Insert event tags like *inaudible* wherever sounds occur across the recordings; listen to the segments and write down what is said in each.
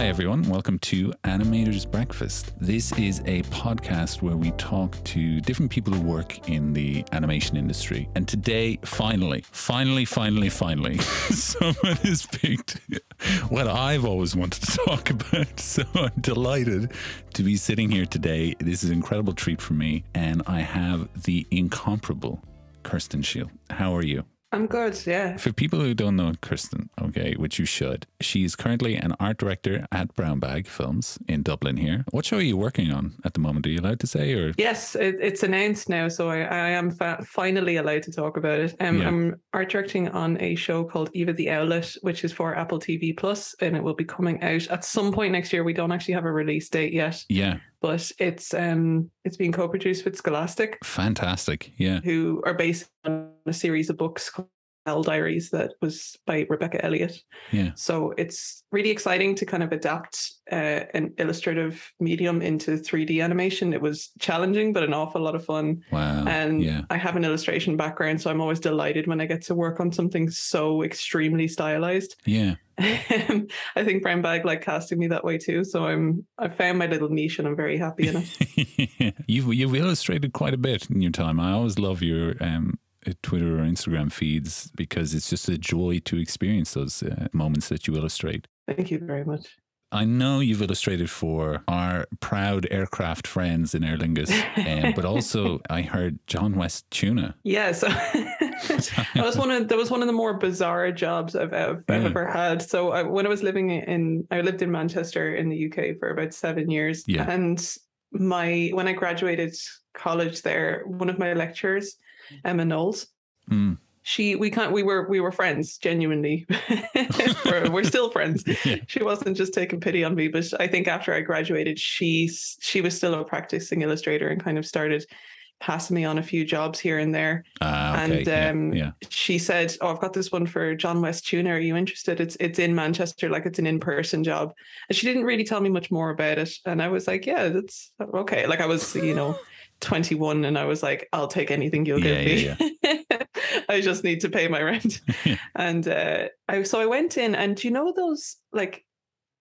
Hi, everyone. Welcome to Animators Breakfast. This is a podcast where we talk to different people who work in the animation industry. And today, finally, finally, finally, finally, *laughs* someone has picked what I've always wanted to talk about. *laughs* So I'm delighted to be sitting here today. This is an incredible treat for me. And I have the incomparable Kirsten Shield. How are you? I'm good, yeah. For people who don't know Kirsten, okay, which you should, she's currently an art director at Brown Bag Films in Dublin here. What show are you working on at the moment? Are you allowed to say or? Yes, it, it's announced now, so I, I am fa- finally allowed to talk about it. Um, Yeah. I'm art directing on a show called Eva the Owlet, which is for Apple TV Plus, and it will be coming out at some point next year. We don't actually have a release date yet, Yeah, but it's um it's being co-produced with Scholastic, fantastic. Yeah. who are based on a series of books called Owl Diaries that was by Rebecca Elliott. Yeah. So it's really exciting to kind of adapt uh, an illustrative medium into 3D animation. It was challenging, but an awful lot of fun. Wow. And yeah. I have an illustration background, so I'm always delighted when I get to work on something so extremely stylized. Yeah. *laughs* I think Brown Bag like casting me that way too. So I'm I found my little niche and I'm very happy in it. *laughs* you've you've illustrated quite a bit in your time. I always love your um, Twitter or Instagram feeds because it's just a joy to experience those uh, moments that you illustrate. Thank you very much. I know you've illustrated for our proud aircraft friends in Aer Lingus, um, but also *laughs* I heard John West Tuna. Yeah, *laughs* so that was one of that was one of the more bizarre jobs I've, I've, I've Yeah. ever had. So I, when I was living in, I lived in Manchester in the UK for about seven years, Yeah. and my when I graduated college there, one of my lecturers, Emma Knowles, Mm. she we can't we were we were friends genuinely. *laughs* we're, we're still friends. *laughs* Yeah. She wasn't just taking pity on me, but I think after I graduated, she she was still a practicing illustrator and kind of started passing me on a few jobs here and there Ah, okay. and um, yeah. she said, "Oh, I've got this one for John West Tuna. Are you interested? It's it's in Manchester, like it's an in person job." And she didn't really tell me much more about it, and I was like, "Yeah, that's okay." Like I was, you know, *laughs* twenty one, and I was like, "I'll take anything you'll Yeah, give me. *laughs* I just need to pay my rent." *laughs* And uh, I so I went in, and you know those like.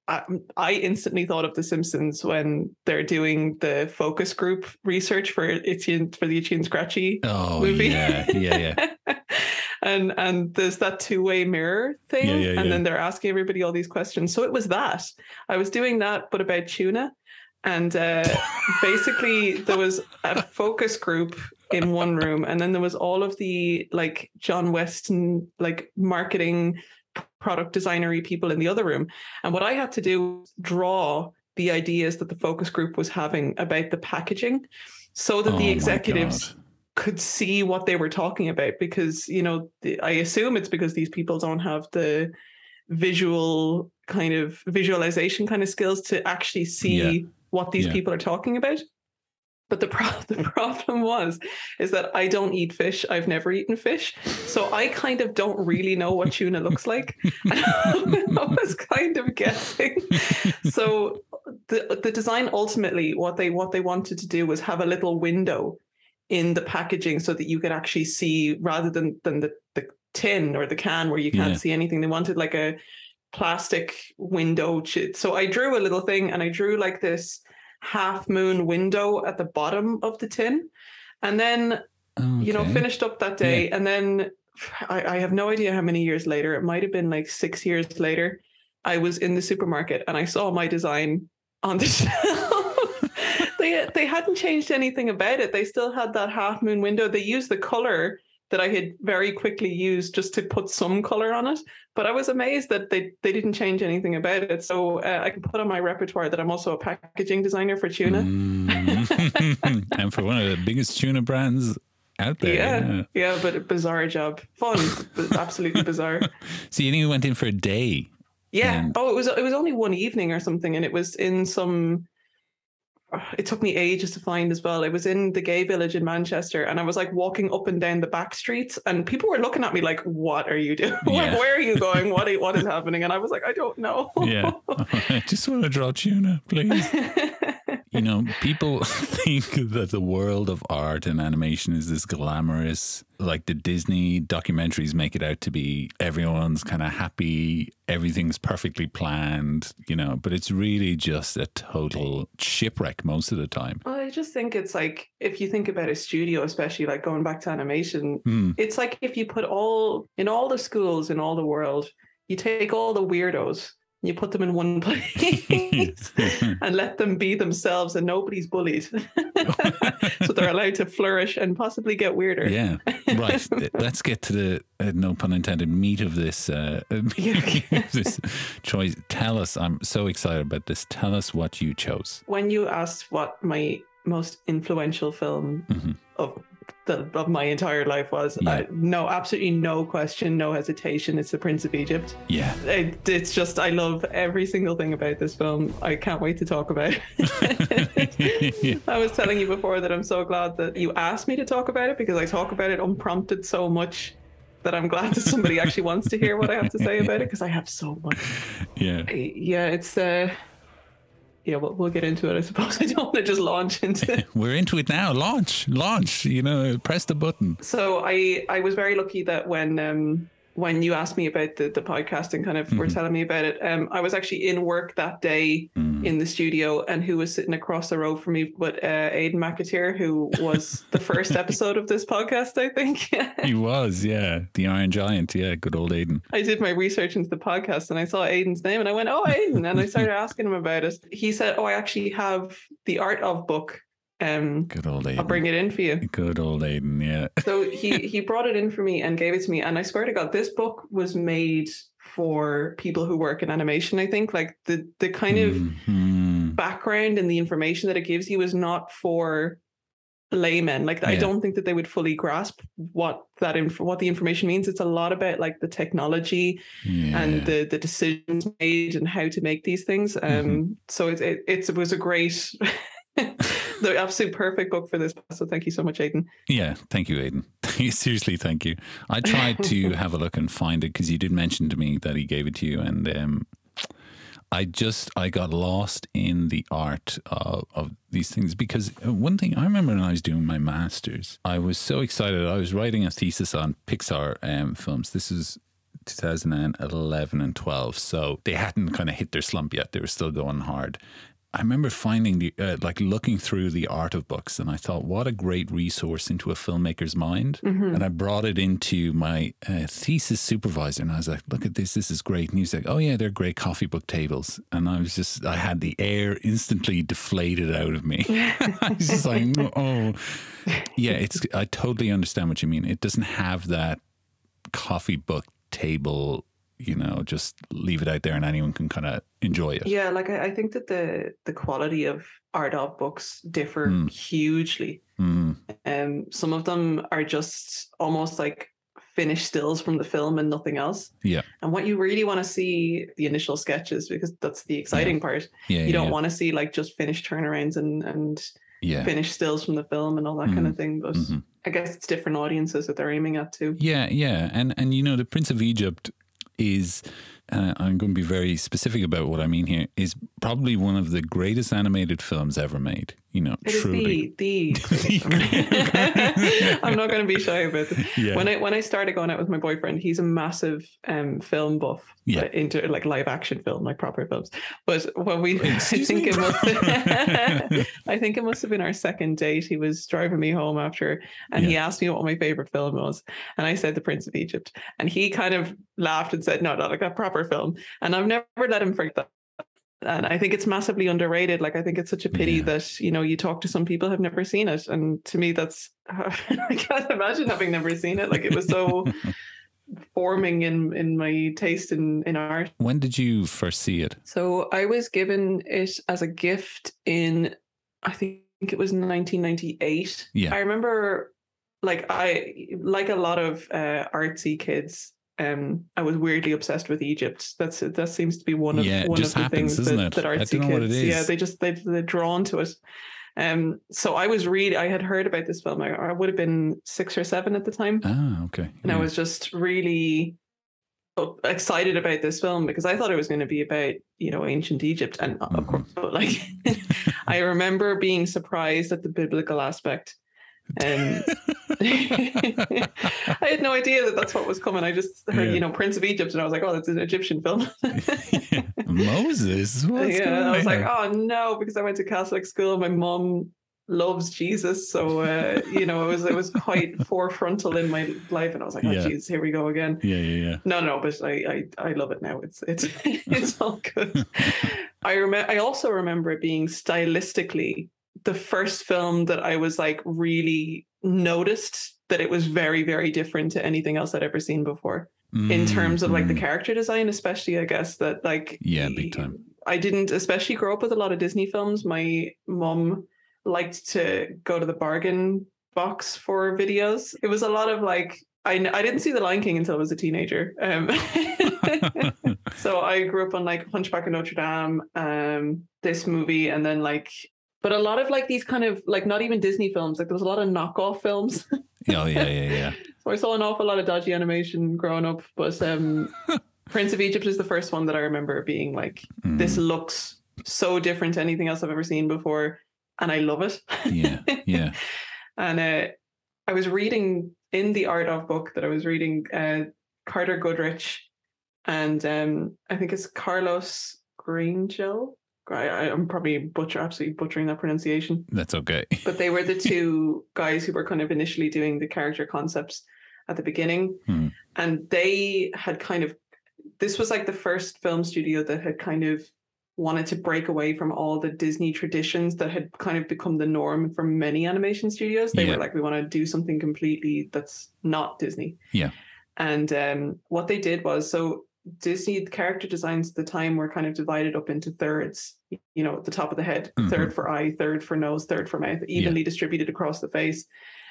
I, I instantly thought of The Simpsons when they're doing the focus group research for Itchy for the Itchy and Scratchy Oh, movie. yeah, yeah, yeah. *laughs* and and there's that two-way mirror thing Yeah, yeah, and yeah. then they're asking everybody all these questions so it was that i was doing that but about tuna and uh, *laughs* basically there was a focus group in one room and then there was all of the like john weston like marketing product designery people in the other room and what i had to do was draw the ideas that the focus group was having about the packaging so that Oh, the executives could see what they were talking about because you know i assume it's because these people don't have the visual kind of visualization kind of skills to actually see Yeah. what these Yeah. people are talking about but the, pro- *laughs* the problem was is that i don't eat fish. I've never eaten fish. So i kind of don't really know what tuna looks like. *laughs* I was kind of guessing. So the the design ultimately what they what they wanted to do was have a little window in the packaging so that you could actually see rather than than the, the tin or the can where you can't Yeah. see anything. They wanted like a plastic window so i drew a little thing and i drew like this half moon window at the bottom of the tin. And then you know finished up that day. And then *sighs* I, I have no idea how many years later. It might have been like six years later i was in the supermarket and i saw my design on the *laughs* shelf. *laughs* They they hadn't changed anything about it. They still had that half moon window. They used the color that i had very quickly used just to put some color on it but i was amazed that they they didn't change anything about it so uh, i can put on my repertoire that i'm also a packaging designer for tuna Mm. *laughs* and for one of the biggest tuna brands out there. yeah, yeah. yeah, but a bizarre job. Fun, but absolutely bizarre. *laughs* So you only went in for a day. Yeah. And- Oh, it was it was only one evening or something, and it was in some. It took me ages to find as well. It was in the gay village in Manchester, and I was like walking up and down the back streets, and people were looking at me like, "What are you doing? *laughs* Yeah. Like, where are you going? *laughs* What what is happening?" And I was like, "I don't know." Yeah. I *laughs* just want to draw tuna, please. You know, people *laughs* think that the world of art and animation is this glamorous, like the Disney documentaries make it out to be everyone's kind of happy, everything's perfectly planned, you know, but it's really just a total shipwreck most of the time. Well, I just think it's like if you think about a studio, especially like going back to animation, Mm. it's like if you put all in all the schools in all the world, you take all the weirdos, you put them in one *laughs* place *laughs* and let them be themselves and nobody's bullied. *laughs* so they're allowed to flourish and possibly get weirder. Yeah, right. Let's get to the uh, no pun intended meat of this uh, this choice. Tell us. I'm so excited about this. Tell us what you chose. When you asked what my most influential film Mhm. of the, of my entire life was, Yeah. uh, no, absolutely no question, no hesitation. It's The Prince of Egypt. Yeah, It, it's just I love every single thing about this film. I can't wait to talk about. it. *laughs* I was telling you before that I'm so glad that you asked me to talk about it because I talk about it unprompted so much that I'm glad that somebody actually wants to hear what I have to say about it because I have so much. *laughs* yeah. Yeah, it's uh yeah, we'll, we'll get into it. I suppose *laughs* I don't want to just launch into it. *laughs* We're into it now. Launch, launch. You know, press the button. So I I was very lucky that when um when you asked me about the the podcast and kind of were Mhm. telling me about it, um I was actually in work that day Mm. in the studio and who was sitting across the road from me but uh Aidan McAteer who was the first *laughs* episode of this podcast I think *laughs* He was, yeah, the Iron Giant. Yeah, good old Aidan. I did my research into the podcast and I saw Aidan's name and I went, Oh, Aidan. And I started *laughs* asking him about it. He said, Oh, I actually have the art of book. Um, Good old Aidan. I'll bring it in for you. Good old Aidan. Yeah. So he he brought it in for me and gave it to me. And I swear to God, this book was made for people who work in animation, I think. Like the the kind of Mhm. background and the information that it gives you is not for laymen like i don't think that they would fully grasp what that inf- what the information means it's a lot about like the technology yeah. and the the decisions made and how to make these things. Um, Mm-hmm. so it, it it was a great, *laughs* *laughs* the absolute perfect book for this. So thank you so much, Aidan. Yeah, thank you, Aidan. *laughs* Seriously, thank you. I tried to *laughs* have a look and find it because you did mention to me that he gave it to you, and um, I just I got lost in the art of, of these things because uh, one thing I remember when I was doing my masters, I was so excited. I was writing a thesis on Pixar um, films. This is 2011 and 12, so they hadn't kind of hit their slump yet. They were still going hard. I remember finding the uh, like looking through the art of books, and I thought, what a great resource into a filmmaker's mind. And I brought it into my uh, thesis supervisor, and I was like, "Look at this, this is great." And he was like, "Oh yeah, they're great coffee book tables." And I was just, I had the air instantly deflated out of me. *laughs* *laughs* I was just like, "Oh, yeah." It's, I totally understand what you mean. It doesn't have that coffee book table. You know, just leave it out there, and anyone can kind of enjoy it. Yeah, like I, I think that the the quality of art of books differ Mm. hugely. Mm, Um, some of them are just almost like finished stills from the film and nothing else. Yeah. And what you really want to see the initial sketches because that's the exciting part. yeah, You don't yeah, want to see like just finished turnarounds and and yeah. finished stills from the film and all that kind of thing. But Mhm. I guess it's different audiences that they're aiming at too. Yeah, yeah, and and you know, the Prince of Egypt is. Uh, I'm going to be very specific about what I mean here. Is probably one of the greatest animated films ever made. You know, It truly. the the. *laughs* I'm not going to be shy about it. Yeah. When I when I started going out with my boyfriend, he's a massive um film buff. Yeah. into like live action film, like proper films. But when we, *laughs* I think me? it must. *laughs* I think it must have been our second date. He was driving me home after, and he asked me what my favorite film was, and I said The Prince of Egypt, and he kind of laughed and said, "No, not like a proper film." And I've never let him forget that. And I think it's massively underrated. Like I think it's such a pity Yeah. that you know you talk to some people have never seen it, and to me that's *laughs* I can't imagine having never seen it. Like it was so *laughs* forming in in my taste in in art. when did you first see it? So I was given it as a gift in I think it was 1998. Yeah. I remember like I like a lot of uh, artsy kids. Um, I was weirdly obsessed with Egypt. That's that seems to be one of Yeah, one of the happens, things that, that I artsy don't know what it kids. Yeah, they just they they're drawn to it. Um, so I was really I had heard about this film. I, I would have been six or seven at the time Ah, okay. and I was just really uh, excited about this film because I thought it was going to be about you know ancient Egypt, and uh, of Mhm. course, *laughs* like I remember being surprised at the biblical aspect. And *laughs* I had no idea that that's what was coming. I just heard, Yeah. you know, Prince of Egypt, and I was like, oh, that's an Egyptian film. *laughs* *laughs* Moses. What's yeah, I was like, oh no, because I went to Catholic school. My mom loves Jesus, so uh, you know, it was it was quite forefrontal in my life, and I was like, oh Yeah. Jesus, here we go again. yeah, yeah, yeah. No, no, but I, I, I love it now. It's it's it's all good. I remember. I also remember it being stylistically the first film that I was like really noticed that it was very very different to anything else I'd ever seen before in terms of like the Mm, character design, especially. I guess that like Yeah, big time. I didn't especially grow up with a lot of Disney films. My mum liked to go to the bargain box for videos. It was a lot of like I, I didn't see The Lion King until I was a teenager. Um, *laughs* *laughs* so I grew up on like Hunchback of Notre Dame, um, this movie, and then like, but a lot of like these kind of like not even Disney films. Like there was a lot of knockoff films. *laughs* oh, yeah, yeah, yeah. *laughs* So I saw an awful lot of dodgy animation growing up. But um, *laughs* Prince of Egypt is the first one that I remember being like, Mm, this looks so different to anything else I've ever seen before, and I love it. yeah, yeah. And uh, I was reading in the art of book that I was reading uh, Carter Goodrich, and um, I think it's Carlos Grangel. I, I'm probably butcher absolutely butchering that pronunciation, That's okay. *laughs* but they were the two guys who were kind of initially doing the character concepts at the beginning, Hmm. and they had kind of this was like the first film studio that had kind of wanted to break away from all the Disney traditions that had kind of become the norm for many animation studios. They Yeah. were like, we want to do something completely that's not Disney. Yeah. And um, what they did was so Disney character designs at the time were kind of divided up into thirds, you know, at the top of the head, Mhm. third for eye, third for nose, third for mouth, evenly distributed across the face.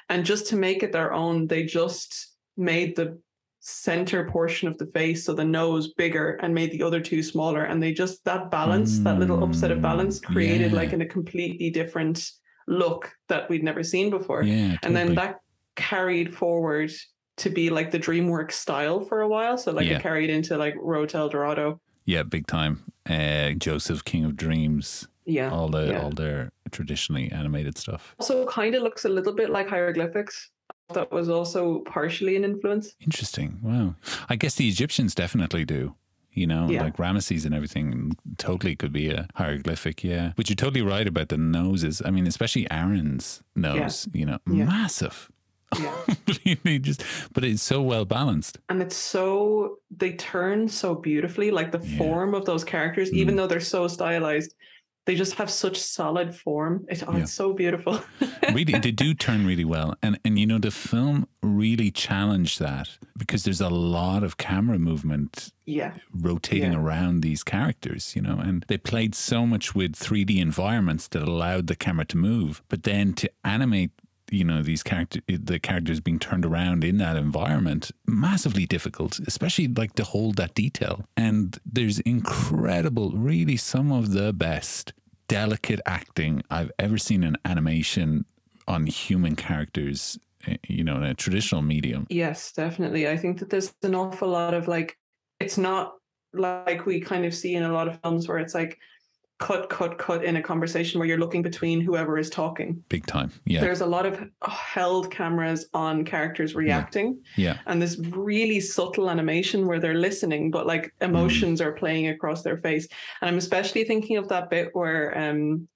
And just to make it their own, they just made the center portion of the face, so the nose bigger, and made the other two smaller. And they just that balance, that little upset of balance, Mm, created yeah. like in a completely different look that we'd never seen before. Yeah, and then that carried forward to be like the DreamWorks style for a while. So like Yeah. it carried into like Road to El Dorado. yeah, big time. Uh, Joseph, King of Dreams, Yeah. all the yeah. all their traditionally animated stuff. Also kind of looks a little bit like hieroglyphics. That was also partially an influence. Interesting. Wow. I guess the Egyptians definitely do. You know, Yeah. like Ramesses and everything totally could be a hieroglyphic. Yeah. But you're totally right about the noses. I mean, especially Aaron's nose, you know, Yeah. massive. Yeah. *laughs* Just, but it's so well balanced. and it's so they turn so beautifully like the Yeah. form of those characters even mm. though they're so stylized they just have such solid form it, oh, Yeah. it's so beautiful *laughs* really they do turn really well and and you know the film really challenged that because there's a lot of camera movement yeah rotating Yeah. around these characters you know and they played so much with 3d environments that allowed the camera to move but then to animate you know these character the characters being turned around in that environment massively difficult especially like to hold that detail. And there's incredible really some of the best delicate acting i've ever seen in animation on human characters eh, you know in a traditional medium. Yes definitely. I think that there's an awful lot of like it's not like we kind of see in a lot of films where it's like cut cut cut in a conversation where you're looking between whoever is talking. Big time. Yeah. There's a lot of held cameras on characters reacting. Yeah. And this really subtle animation where they're listening but like Mm. emotions are playing across their face. And i'm especially thinking of that bit where um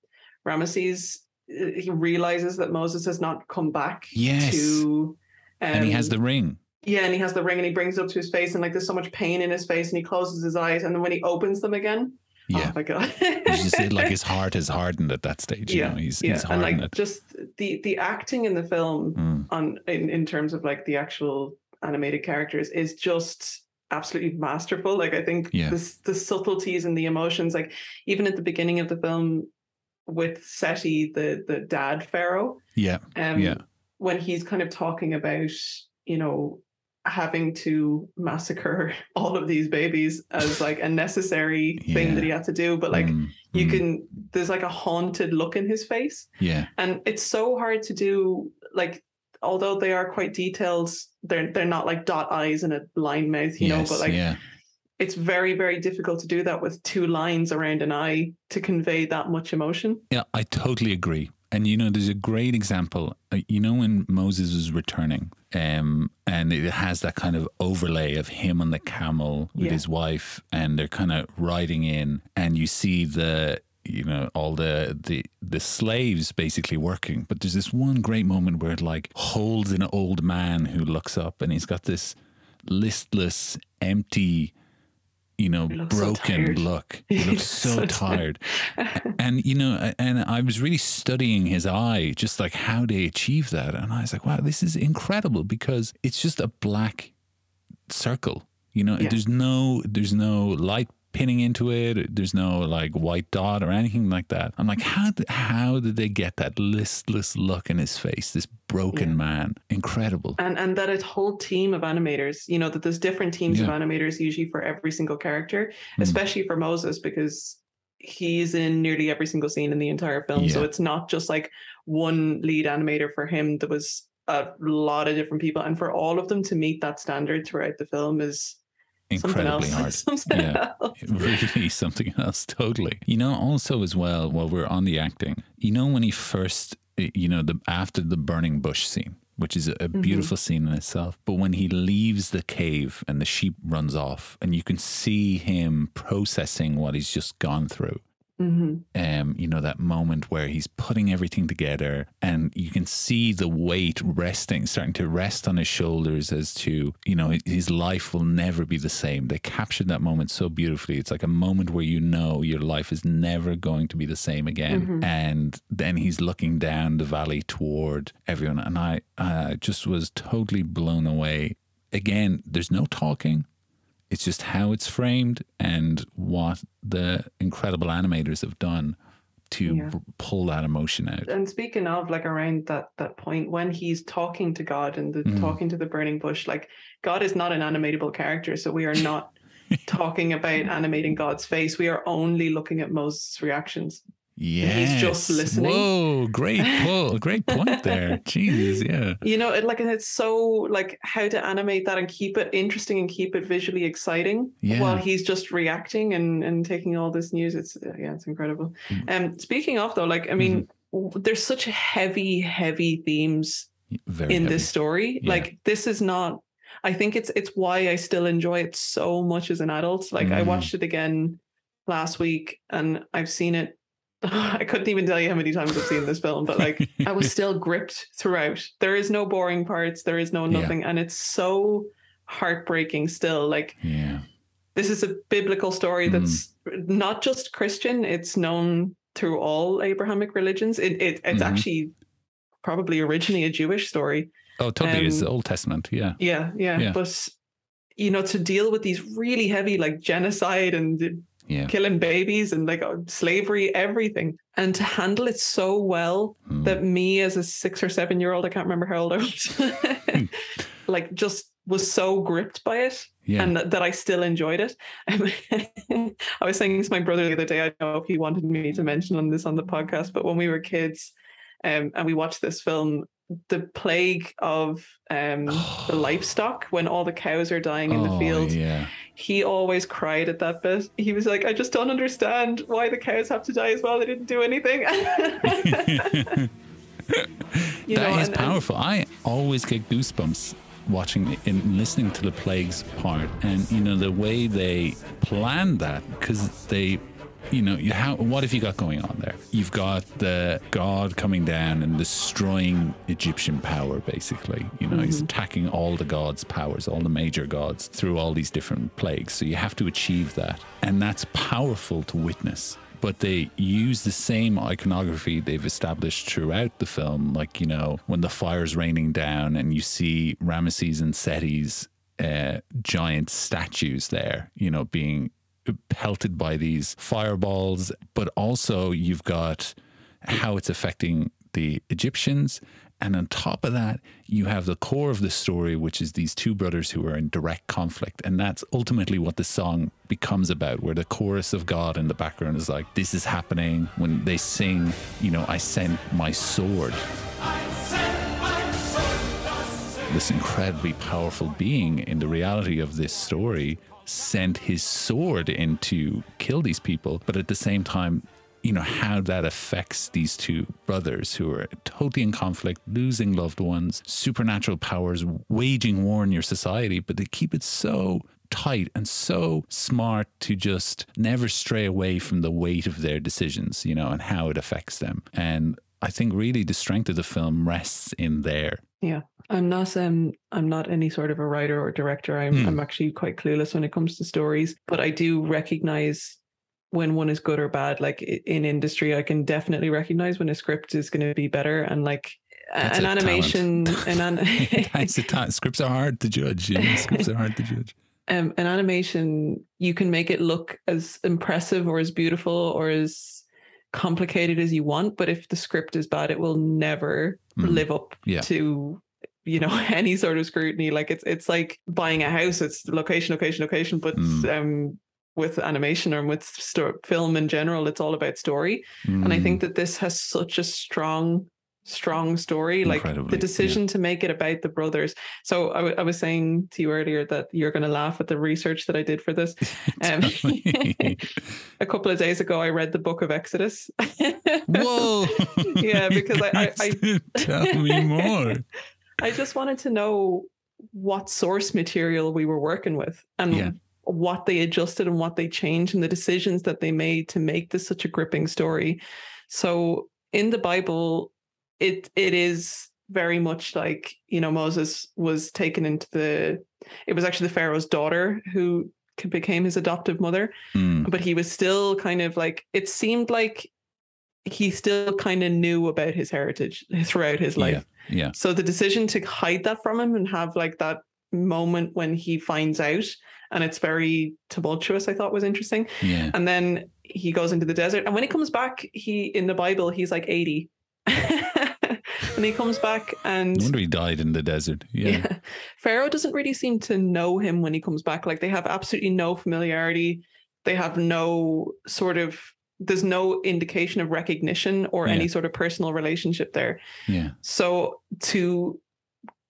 ramesses uh, he realizes that moses has not come back Yes. to um, and he has the ring. Yeah and he has the ring and he brings it up to his face and like there's so much pain in his face and he closes his eyes and then when he opens them again yeah oh my god He's just like his *laughs* heart is hardened at that stage. You Yeah, know, he's yeah he's and like it. just the the acting in the film Mm, on in, in terms of like the actual animated characters is just absolutely masterful. Like I think Yeah. this the subtleties and the emotions, like even at the beginning of the film with Seti, the the dad pharaoh, yeah, um Yeah. when he's kind of talking about, you know, having to massacre *laughs* all of these babies as like a necessary thing that he had to do. But like mm, you mm, can there's like a haunted look in his face yeah, and it's so hard to do like although they are quite detailed they're they're not like dot eyes and a line mouth you yes, know but like yeah, it's very, very difficult to do that with two lines around an eye to convey that much emotion. Yeah, I totally agree. And you know, there's a great example. Uh, you know, when Moses was returning, um, and it has that kind of overlay of him on the camel with Yeah. his wife, and they're kind of riding in, and you see the you know all the the the slaves basically working but there's this one great moment where it like holds an old man who looks up and he's got this listless empty you know looks so broken look. *laughs* He looks so, tired. *laughs* and you know and i was really studying his eye just like how they achieve that. And i was like wow this is incredible because it's just a black circle you know? Yeah. there's no there's no light pinning into it. There's no like white dot or anything like that. I'm like how did, how did they get that listless look in his face this broken Yeah. man? Incredible. And and that a whole team of animators you know that there's different teams of animators usually for every single character Mm. especially for moses because he's in nearly every single scene in the entire film. So it's not just like one lead animator for him. There was a lot of different people. And for all of them to meet that standard throughout the film is incredibly something *laughs* hard. Something Yeah. else. *laughs* really something else. Totally. You know also as well while we're on the acting you know when he first you know the after the burning bush scene which is a, a mm-hmm. beautiful scene in itself but when he leaves the cave and the sheep runs off and you can see him processing what he's just gone through Mhm. um, you know, that moment where he's putting everything together and you can see the weight resting, starting to rest on his shoulders as to, you know, his life will never be the same. They captured that moment so beautifully. It's like a moment where you know your life is never going to be the same again. And then he's looking down the valley toward everyone. And I uh, just was totally blown away. Again, there's no talking. It's just how it's framed and what the incredible animators have done to Yeah. pull that emotion out. and speaking of like around that that point when he's talking to god and the Mhm. talking to the burning bush like god is not an animatable character so we are not *laughs* talking about animating god's face we are only looking at moses reactions Yes. He's just listening. Whoa, great pull, great point there. *laughs* Jesus, yeah. you know it, like and it's so like how to animate that and keep it interesting and keep it visually exciting Yeah. while he's just reacting and and taking all this news it's yeah it's incredible Mm. um speaking of though like i mean Mm-hmm. there's such heavy heavy themes Very in heavy. this story. Yeah. Like this is not I think it's it's why I still enjoy it so much as an adult. Like I Mm. watched it again last week and I've seen it *laughs* I couldn't even tell you how many times I've seen this film, but like *laughs* I was still gripped throughout. There is no boring parts, there is no Yeah. nothing and it's so heartbreaking still. Like Yeah. this is a biblical story Mm. that's not just Christian, it's known through all Abrahamic religions. It, it it's Mhm. actually probably originally a Jewish story. Oh, totally. it's Um, the Old Testament. Yeah. Yeah, yeah, Yeah. But you know, to deal with these really heavy like genocide and Yeah. killing babies and like uh, slavery, everything, and to handle it so well Mm. that me as a six or seven year old, I can't remember how old I was, *laughs* like just was so gripped by it yeah. and that, that I still enjoyed it. *laughs* I was saying to my brother the other day, I don't know if he wanted me to mention on this on the podcast, but when we were kids um, and we watched this film, the plague of um, the *gasps* livestock, when all the cows are dying in the Oh, field, Yeah. He always cried at that bit. He was like, I just don't understand why the cows have to die as well. They didn't do anything. *laughs* you That is know, and- and- powerful. I always get goosebumps watching and listening to the plagues part, and you know the way they planned that because they, you know, you how what have you got going on there? You've got the god coming down and destroying Egyptian power, basically. You know, he's attacking all the gods' powers, all the major gods through all these different plagues. So you have to achieve that, and that's powerful to witness but they use the same iconography they've established throughout the film. Like, you know, when the fire's raining down and you see Ramesses and Seti's uh, giant statues there, you know, being pelted by these fireballs, but also you've got how it's affecting the Egyptians. And on top of that, you have the core of the story, which is these two brothers who are in direct conflict. And that's ultimately what the song becomes about, where the chorus of God in the background is like, this is happening. When they sing, you know, I sent my sword. This incredibly powerful being in the reality of this story sent his sword in to kill these people, but at the same time, you know, how that affects these two brothers who are totally in conflict, losing loved ones, supernatural powers, waging war in your society, but they keep it so tight and so smart to just never stray away from the weight of their decisions, you know, and how it affects them. And I think really the strength of the film rests in there. Yeah. I'm not um I'm not any sort of a writer or director. I'm Hmm. I'm actually quite clueless when it comes to stories, but I do recognize when one is good or bad. Like in industry, I can definitely recognize when a script is going to be better and like That's an a animation an an- *laughs* That's the *laughs* time. Scripts are hard to judge. Know? Scripts are hard to judge. um, an animation you can make it look as impressive or as beautiful or as complicated as you want but if the script is bad it will never Mhm. live up Yeah. to you know *laughs* any sort of scrutiny like it's it's like buying a house it's location location location but Mm. um with animation or with sto- film in general it's all about story and i Mm. think that this has such a strong strong story like Incredibly, the yeah. decision to make it about the brothers so I, w- I was saying to you earlier that you're going to laugh at the research that i did for this *laughs* um, *laughs* a couple of days ago i read the book of exodus Whoa! Yeah, because I- I- I, tell me more. I just wanted to know what source material we were working with and Yeah. what they adjusted and what they changed and the decisions that they made to make this such a gripping story so in the bible it it is very much like you know moses was taken into the it was actually the pharaoh's daughter who became his adoptive mother Mm, but he was still kind of like it seemed like he still kind of knew about his heritage throughout his life yeah. yeah. so the decision to hide that from him and have like that moment when he finds out and it's very tumultuous i thought was interesting Yeah. and then he goes into the desert and when he comes back he in the bible he's like 80 *laughs* and he comes back and No wonder he died in the desert. Yeah. yeah. Pharaoh doesn't really seem to know him when he comes back. Like they have absolutely no familiarity. They have no sort of there's no indication of recognition or Yeah. any sort of personal relationship there. Yeah. So to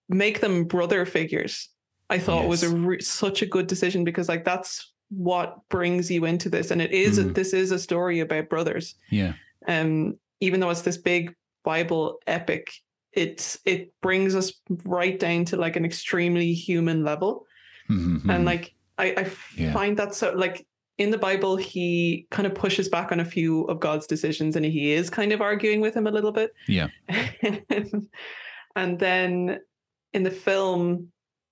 make them brother figures, I thought was a re- such a good decision because like that's what brings you into this, and it is Mm. this is a story about brothers. Yeah. Um, even though it's this big Bible epic, it's it brings us right down to like an extremely human level, Mhm, and like I, I Yeah. find that so like in the Bible, he kind of pushes back on a few of God's decisions, and he is kind of arguing with him a little bit. Yeah. *laughs* and then in the film,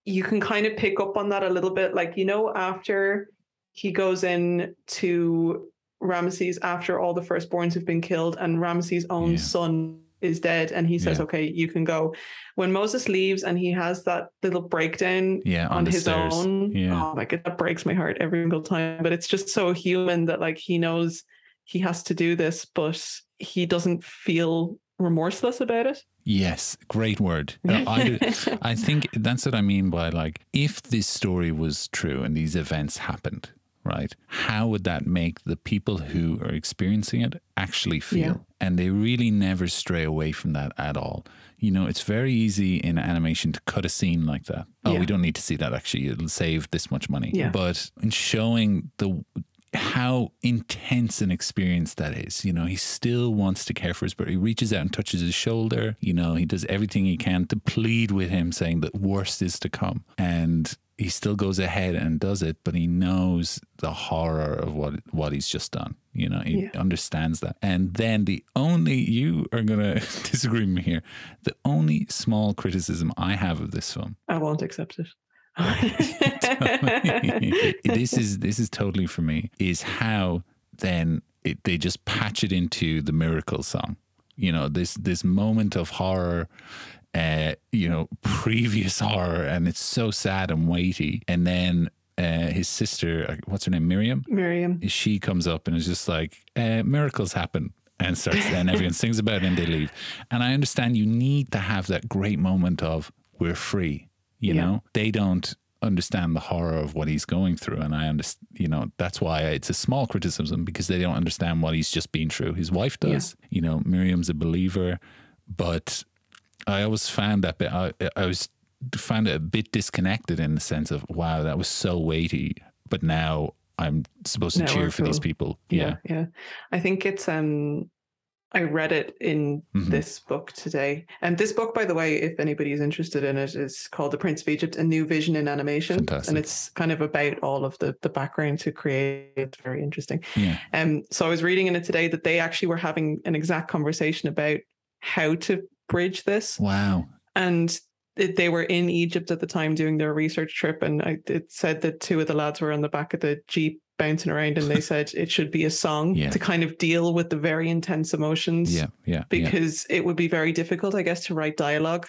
you can kind of pick up on that a little bit. Like, you know, after he goes in to Ramesses after all the firstborns have been killed, and Ramesses' own Yeah. son is dead, and he says, Yeah. Okay, you can go. When Moses leaves and he has that little breakdown Yeah. On, on, his stairs. own. Yeah. Oh my god, that breaks my heart every single time. But it's just so human that like he knows he has to do this, but he doesn't feel remorseless about it. Yes. Great word. *laughs* Uh, I, do- I think that's what I mean by like, if this story was true and these events happened, right? How would that make the people who are experiencing it actually feel? Yeah. And they really never stray away from that at all. You know, it's very easy in animation to cut a scene like that. Oh, Yeah. we don't need to see that actually. It'll save this much money. Yeah. But in showing the how intense an experience that is. You know, he still wants to care for his brother. He reaches out and touches his shoulder. You know, he does everything he can to plead with him, saying that worst is to come. And he still goes ahead and does it, but he knows the horror of what what he's just done. You know, he Yeah. understands that. And then the only you are gonna *laughs* disagree with me here. The only small criticism I have of this film I won't accept it. *laughs* *laughs* this is this is totally for me is how then it, they just patch it into the miracle song you know this this moment of horror uh you know *laughs* previous horror and it's so sad and weighty. And then uh, his sister uh, what's her name miriam? Miriam. she comes up and is just like uh, miracles happen and starts and everyone sings about it and they leave. And i understand you need to have that great moment of we're free you Yeah. know? They don't understand the horror of what he's going through and i understand you know that's why it's a small criticism because they don't understand what he's just been through. His wife does. You know miriam's a believer but i always found that bit i, I was found it a bit disconnected in the sense of wow that was so weighty but now I'm supposed to Now cheer for these people. yeah, yeah. I think it's um I read it in Mhm. this book today. And this book, by the way, if anybody is interested in it, is called The Prince of Egypt, A New Vision in Animation. Fantastic. And it's kind of about all of the the background to create. It's very interesting. Yeah. Um, so I was reading in it today that they actually were having an exact conversation about how to bridge this. Wow. And it, they were in Egypt at the time doing their research trip. And I, it said that two of the lads were on the back of the Jeep bouncing around and they *laughs* said it should be a song Yeah. to kind of deal with the very intense emotions. Yeah. Yeah. yeah. Because it would be very difficult, I guess, to write dialogue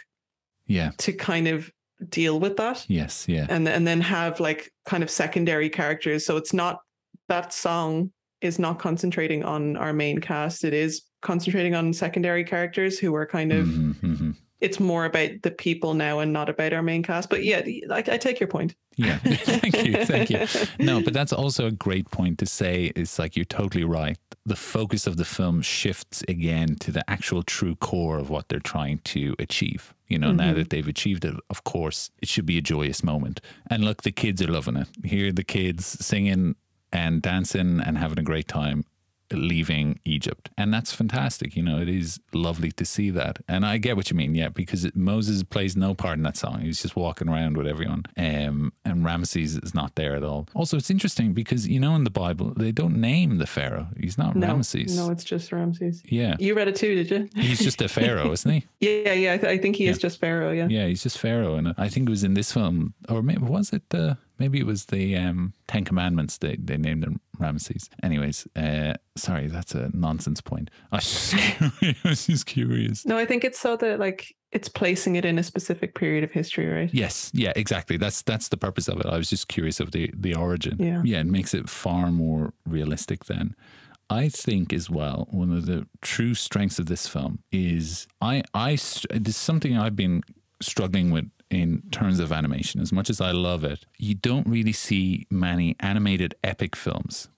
Yeah. to kind of deal with that Yes. Yeah. and and then have like kind of secondary characters. So it's not that song is not concentrating on our main cast. It is concentrating on secondary characters who are kind of. Mhm, mhm. It's more about the people now and not about our main cast. But yeah, I, I take your point. Yeah. *laughs* thank you. Thank you. *laughs* No, but that's also a great point to say. It's like you're totally right. The focus of the film shifts again to the actual true core of what they're trying to achieve. You know, now Mhm. that they've achieved it, of course, it should be a joyous moment. And look, the kids are loving it. Here, the kids singing and dancing and having a great time leaving Egypt. And that's fantastic. You know, it is lovely to see that. And I get what you mean, yeah, because it, Moses plays no part in that song. He's just walking around with everyone. Um, and Ramesses is not there at all. Also, it's interesting because, you know, in the Bible, they don't name the Pharaoh. He's not No, Ramesses. no, it's just Ramses. Yeah. You read it too, did you? He's just a Pharaoh, *laughs* isn't he? Yeah, yeah. I, th- I think he is just Pharaoh. Yeah. Yeah, he's just Pharaoh. And I think it was in this film, or maybe was it the, maybe it was the um, Ten Commandments, they, they named him Ramesses. Anyways, uh, sorry, that's a nonsense point. I was just *laughs* curious. I was just curious. No, I think it's so that like it's placing it in a specific period of history, right? Yes, yeah, exactly. That's that's the purpose of it. I was just curious of the the origin. Yeah. yeah, it makes it far more realistic. Then, I think as well one of the true strengths of this film is I I is something I've been struggling with in terms of animation. As much as I love it, you don't really see many animated epic films.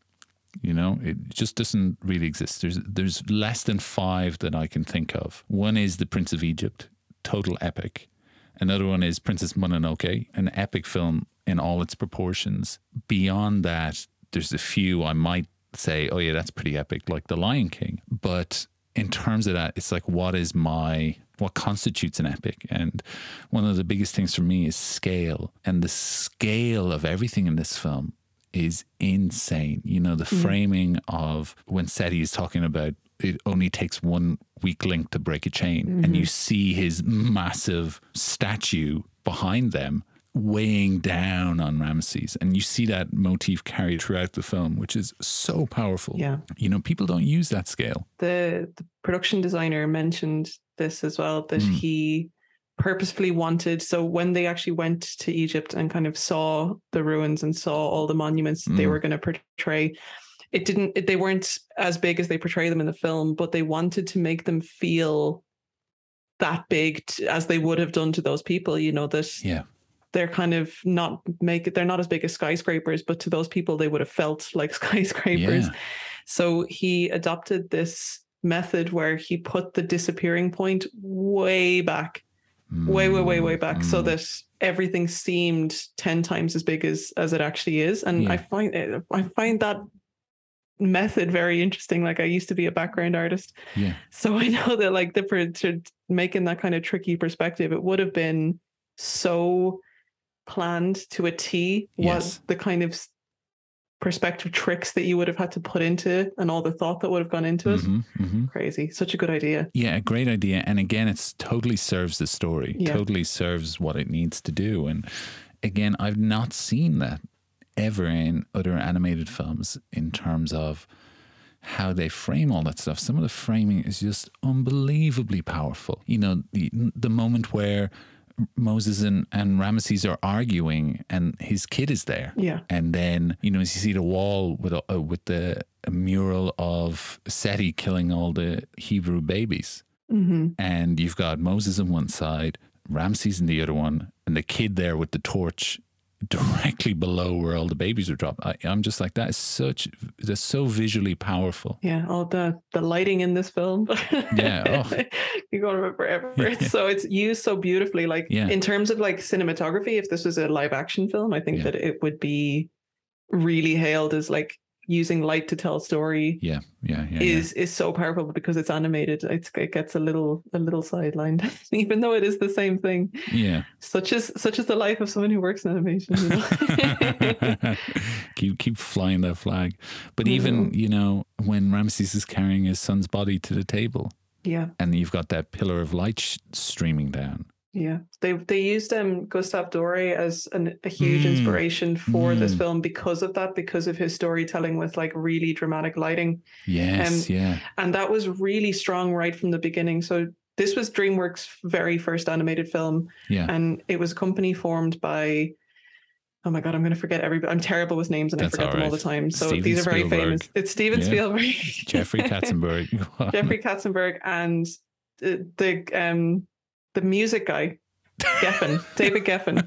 You know, it just doesn't really exist. There's there's less than five that I can think of. One is The Prince of Egypt, total epic. Another one is Princess Mononoke, an epic film in all its proportions. Beyond that, there's a few I might say, oh yeah, that's pretty epic, like The Lion King. But in terms of that, it's like what is my what constitutes an epic? And one of the biggest things for me is scale. And the scale of everything in this film is insane. You know, the mm-hmm. framing of when Seti is talking about it only takes one weak link to break a chain, and you mm-hmm. see his massive statue behind them weighing down on Ramesses. And you see that motif carried throughout the film, which is so powerful. Yeah. You know, people don't use that scale. The the production designer mentioned this as well that Mm. he purposefully wanted so when they actually went to Egypt and kind of saw the ruins and saw all the monuments that they Mm. were going to portray it didn't it, they weren't as big as they portray them in the film but they wanted to make them feel that big t- as they would have done to those people you know that Yeah. they're kind of not make it they're not as big as skyscrapers but to those people they would have felt like *laughs* skyscrapers Yeah. so he adopted this method where he put the disappearing point way back way way way way back so Mm. that everything seemed 10 times as big as as it actually is and i find it i find that method very interesting like i used to be a background artist Yeah. so I know that like the to making that kind of tricky perspective, it would have been so planned to a T what Yes. the kind of perspective tricks that you would have had to put into and all the thought that would have gone into it. Mhm, mhm. Crazy. Such a good idea. Yeah, a great idea. And again, it's totally serves the story, Yeah. totally serves what it needs to do. And again, I've not seen that ever in other animated films in terms of how they frame all that stuff. Some of the framing is just unbelievably powerful. You know, the, the moment where Moses and, and Ramesses are arguing and his kid is there. Yeah. And then, you know, as you see the wall with a, uh, with the mural of Seti killing all the Hebrew babies. hmm And you've got Moses on one side, Ramses in the other one, and the kid there with the torch directly below where all the babies are dropped. I, I'm just like, that is such, that's so visually powerful. Yeah. All the the lighting in this film. *laughs* Yeah, oh. You're going to remember *laughs* forever. Yeah. So it's used so beautifully. Like Yeah. in terms of like cinematography, if this was a live action film, I think Yeah. that it would be really hailed as like using light to tell a story Yeah, yeah, yeah. is is so powerful because it's animated. It's, it gets a little a little sidelined, *laughs* even though it is the same thing. yeah. Such as such as the life of someone who works in animation. You know? *laughs* keep keep flying that flag. But even know. you know when Ramses is carrying his son's body to the table, yeah, and you've got that pillar of light sh- streaming down. Yeah. They they used um Gustave Doré as an, a huge Mm. inspiration for this Mm. film because of that, because of his storytelling with like really dramatic lighting. Yes, Um, yeah, and that was really strong right from the beginning. So this was DreamWorks' very first animated film, yeah. and it was a company formed by. Oh my god, I'm going to forget everybody. I'm terrible with names and That's I forget them all all the time. So Steven these are very Spielberg. famous. It's Steven Yeah. Spielberg, Jeffrey Katzenberg. *laughs* Jeffrey Katzenberg, and the, the um the music guy, Geffen, *laughs* David Geffen.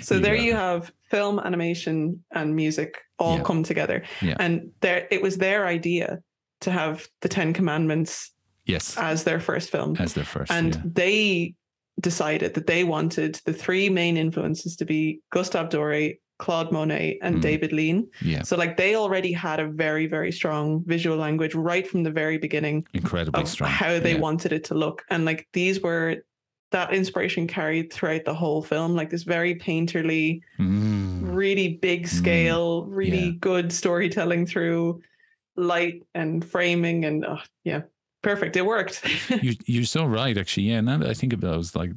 *laughs* so there you have film, animation, and music all Yeah. come together. Yeah. And there it was their idea to have the Ten Commandments Yes, as their first film. as their first. and yeah. they decided that they wanted the three main influences to be Gustave Doré, Claude Monet, and Mm. David Lean. yeah, So like they already had a very, very strong visual language right from the very beginning incredibly strong. how they yeah. wanted it to look. And like these were that inspiration carried throughout the whole film, like this very painterly, Mm. really big scale, really Yeah. good storytelling through light and framing and oh, yeah, perfect. It worked. you, you're so right, actually. Yeah, now that I think about it, I was like,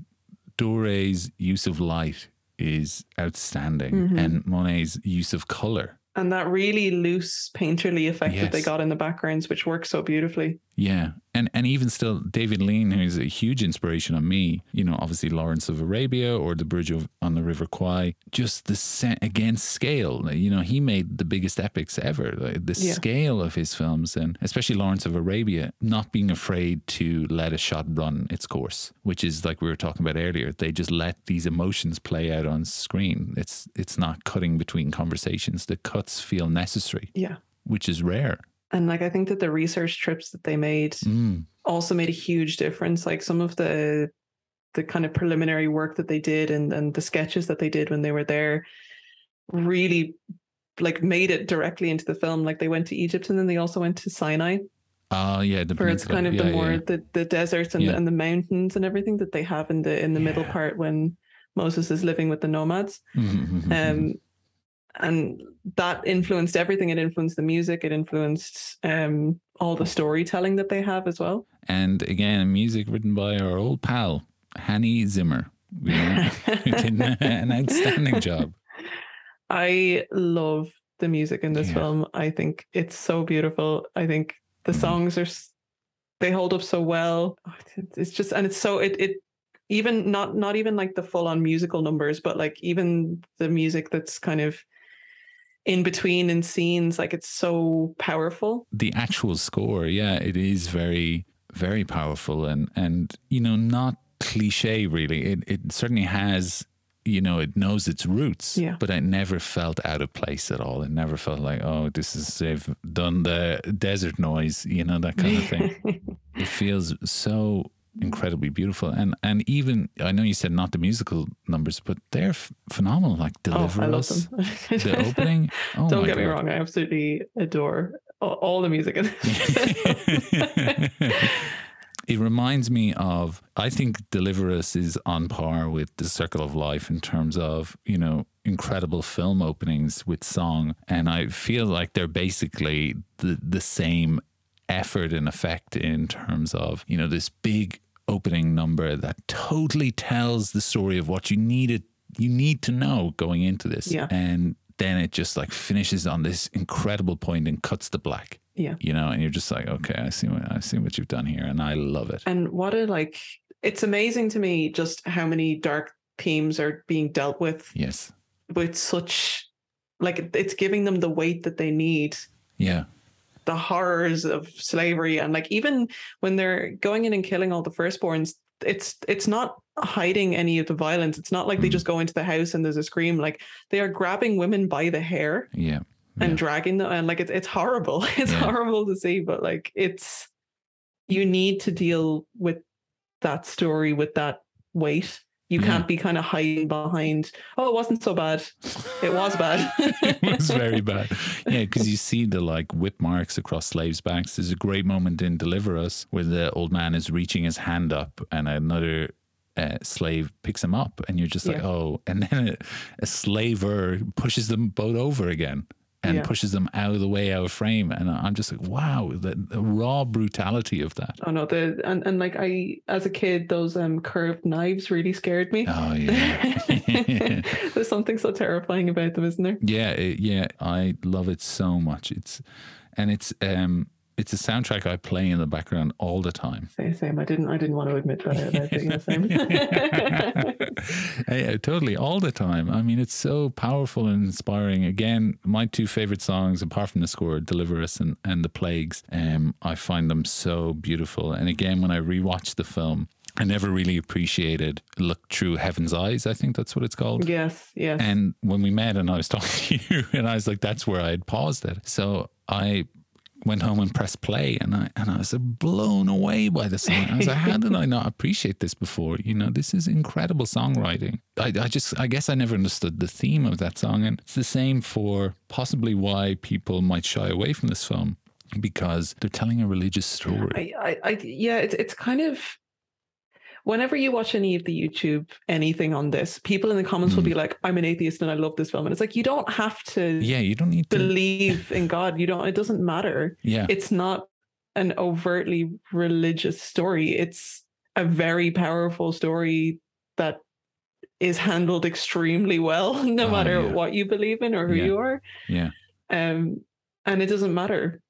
Doré's use of light is outstanding, Mhm. and Monet's use of color. and that really loose painterly effect that they got in the backgrounds, which works so beautifully. Yeah, and and even still, David Lean, who's a huge inspiration on me. You know, obviously Lawrence of Arabia or the Bridge of, on the River Kwai. Just the se- again scale. You know, he made the biggest epics ever. Like, the Yeah. scale of his films, and especially Lawrence of Arabia, not being afraid to let a shot run its course, which is like we were talking about earlier. They just let these emotions play out on screen. It's it's not cutting between conversations. The cuts feel necessary, Yeah. which is rare. And like I think that the research trips that they made Mm. also made a huge difference. Like some of the the kind of preliminary work that they did and, and the sketches that they did when they were there really like made it directly into the film. Like they went to Egypt and then they also went to Sinai Oh yeah, the where it's kind of Yeah, the more yeah. the, the deserts and, Yeah. the, and the mountains and everything that they have in the in the middle part when Moses is living with the nomads. Mhm, *laughs* um, and that influenced everything. It influenced the music. It influenced um, all the storytelling that they have as well. and again, music written by our old pal Hans Zimmer, you know, who did an outstanding job. I love the music in this Yeah. film. I think it's so beautiful. I think the Mhm. songs are they hold up so well. It's just and it's so it it even not not even like the full on musical numbers, but like even the music that's kind of in between in scenes, like it's so powerful. The actual score, yeah, it is very, very powerful and and you know not cliche really. It it certainly has. You know, it knows its roots, Yeah. but it never felt out of place at all. It never felt like, oh, this is they've done the desert noise, you know, that kind of thing. *laughs* it feels so incredibly beautiful. And and even i know you said not the musical numbers but they're f- phenomenal like oh, deliver love us *laughs* the opening. Oh Don't get me wrong, I absolutely adore all, all the music in this. *laughs* *laughs* it reminds me of i think deliver us is on par with the circle of life in terms of you know incredible film openings with song. And i feel like they're basically the the same effort and effect in terms of you know this big opening number that totally tells the story of what you needed you need to know going into this. Yeah. and then it just like finishes on this incredible point and cuts the black. Yeah. you know and you're just like okay i see what i see what you've done here and i love it. And what a like it's amazing to me just how many dark themes are being dealt with yes. with such like it's giving them the weight that they need. Yeah the horrors of slavery and like even when they're going in and killing all the firstborns it's it's not hiding any of the violence it's not like they Mm. just go into the house and there's a scream like they are grabbing women by the hair yeah and Yeah. dragging them and like it's it's horrible *laughs* it's Yeah. horrible to see but like it's you need to deal with that story with that weight You Yeah. can't be kind of hiding behind, oh, it wasn't so bad. It was bad. *laughs* it was very *laughs* bad. Yeah, because you see the like whip marks across slaves' backs. There's a great moment in Deliver Us where the old man is reaching his hand up and another uh, slave picks him up, and you're just like, Yeah. oh. And then a, a slaver pushes them both over again and Yeah. pushes them out of the way, out of frame. And I'm just like, wow, the, the raw brutality of that. oh no, the and, and like I as a kid, those um curved knives really scared me. Oh, *laughs* yeah. *laughs* There's something so terrifying about them, isn't there? Yeah, it, yeah, I love it so much. It's and it's um it's a soundtrack I play in the background all the time. Same, same. I didn't I didn't want to admit that loud, but same. yeah, totally, all the time. I mean, it's so powerful and inspiring. Again, my two favorite songs, apart from the score, "Deliver Us" and, and "The Plagues," um, I find them so beautiful. And again, when I rewatch the film, I never really appreciated "Look Through Heaven's Eyes." I think that's what it's called. yes, yes. And when we met and I was *laughs* talking to you, and I was like, that's where I had paused it. So I went home and pressed play and I and I was blown away by the song. I was like, how did I not appreciate this before? You know, this is incredible songwriting. I, I just I guess I never understood the theme of that song. And it's the same for possibly why people might shy away from this film. Because they're telling a religious story. I, I, I yeah, it's it's kind of whenever you watch any of the YouTube anything on this, people in the comments will Mm. be like, "I'm an atheist and I love this film," and it's like you don't have to yeah, you don't need to. believe in God. You don't. It doesn't matter. yeah, It's not an overtly religious story. It's a very powerful story that is handled extremely well, *laughs* no Oh, matter yeah. what you believe in or who Yeah. you are. yeah. um, and it doesn't matter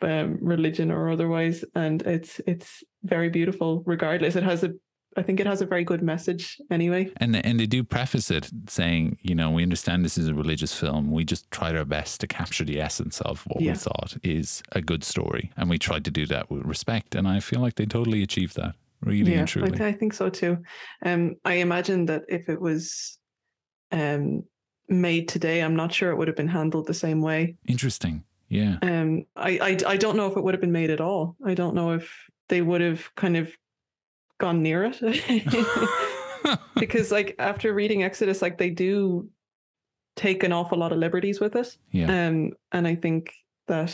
um, religion or otherwise and it's it's very beautiful regardless it has a i think it has a very good message anyway And and they do preface it saying, you know, we understand this is a religious film. We just tried our best to capture the essence of what we thought is a good story, and we tried to do that with respect. And I feel like they totally achieved that, really yeah and I, truly. th- I think so too um i imagine that if it was um made today i'm not sure it would have been handled the same way Interesting. Yeah. um I, I i don't know if it would have been made at all i don't know if they would have kind of gone near it *laughs* because like after reading exodus like they do take an awful lot of liberties with it yeah. um and i think that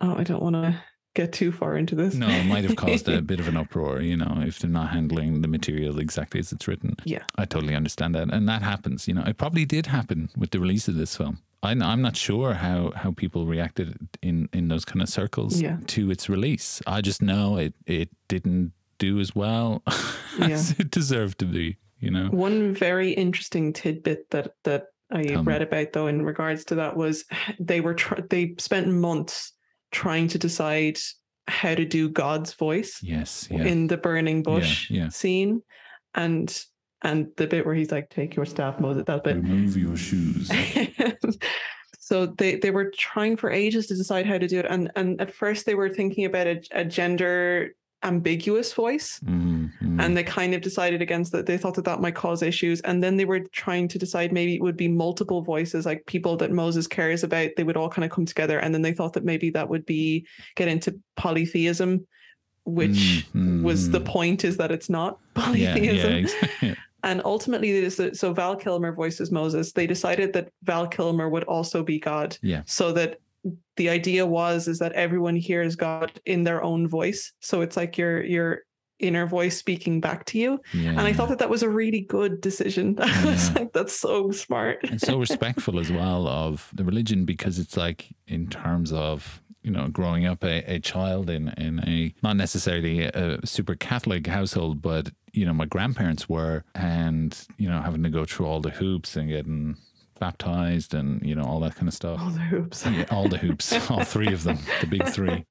oh i don't want to get too far into this No, it might have caused a *laughs* bit of an uproar, you know, if they're not handling the material exactly as it's written. yeah I totally understand that. And that happens, you know, it probably did happen with the release of this film. I, I'm not sure how, how people reacted in, in those kind of circles Yeah. to its release. I just know it, it didn't do as well *laughs* as it deserved to be, you know? one very interesting tidbit that that i Tell me. read about though in regards to that was *sighs* they were tr- they spent months trying to decide how to do god's voice Yes. Yeah. in the burning bush yeah. scene and and the bit where he's like take your staff moses that bit Remove your shoes. *laughs* so they they were trying for ages to decide how to do it and and at first they were thinking about a, a gender ambiguous voice Mm, mm. and they kind of decided against that they thought that that might cause issues and then they were trying to decide maybe it would be multiple voices like people that moses cares about they would all kind of come together and then they thought that maybe that would be get into polytheism which Mm, was the point is that it's not *laughs* yeah, polytheism yeah, exactly. *laughs* and ultimately, so Val Kilmer voices Moses. They decided that Val Kilmer would also be God, yeah. so that the idea was is that everyone hears God in their own voice. So it's like your your inner voice speaking back to you. yeah. And I thought that that was a really good decision. *laughs* I was Yeah. like, that's so smart. and so respectful as well of the religion because it's like in terms of you know growing up a, a child in in a not necessarily a super catholic household but you know my grandparents were and you know having to go through all the hoops and getting baptized and you know all that kind of stuff All the hoops. yeah, all the hoops, *laughs* all three of them, the big three.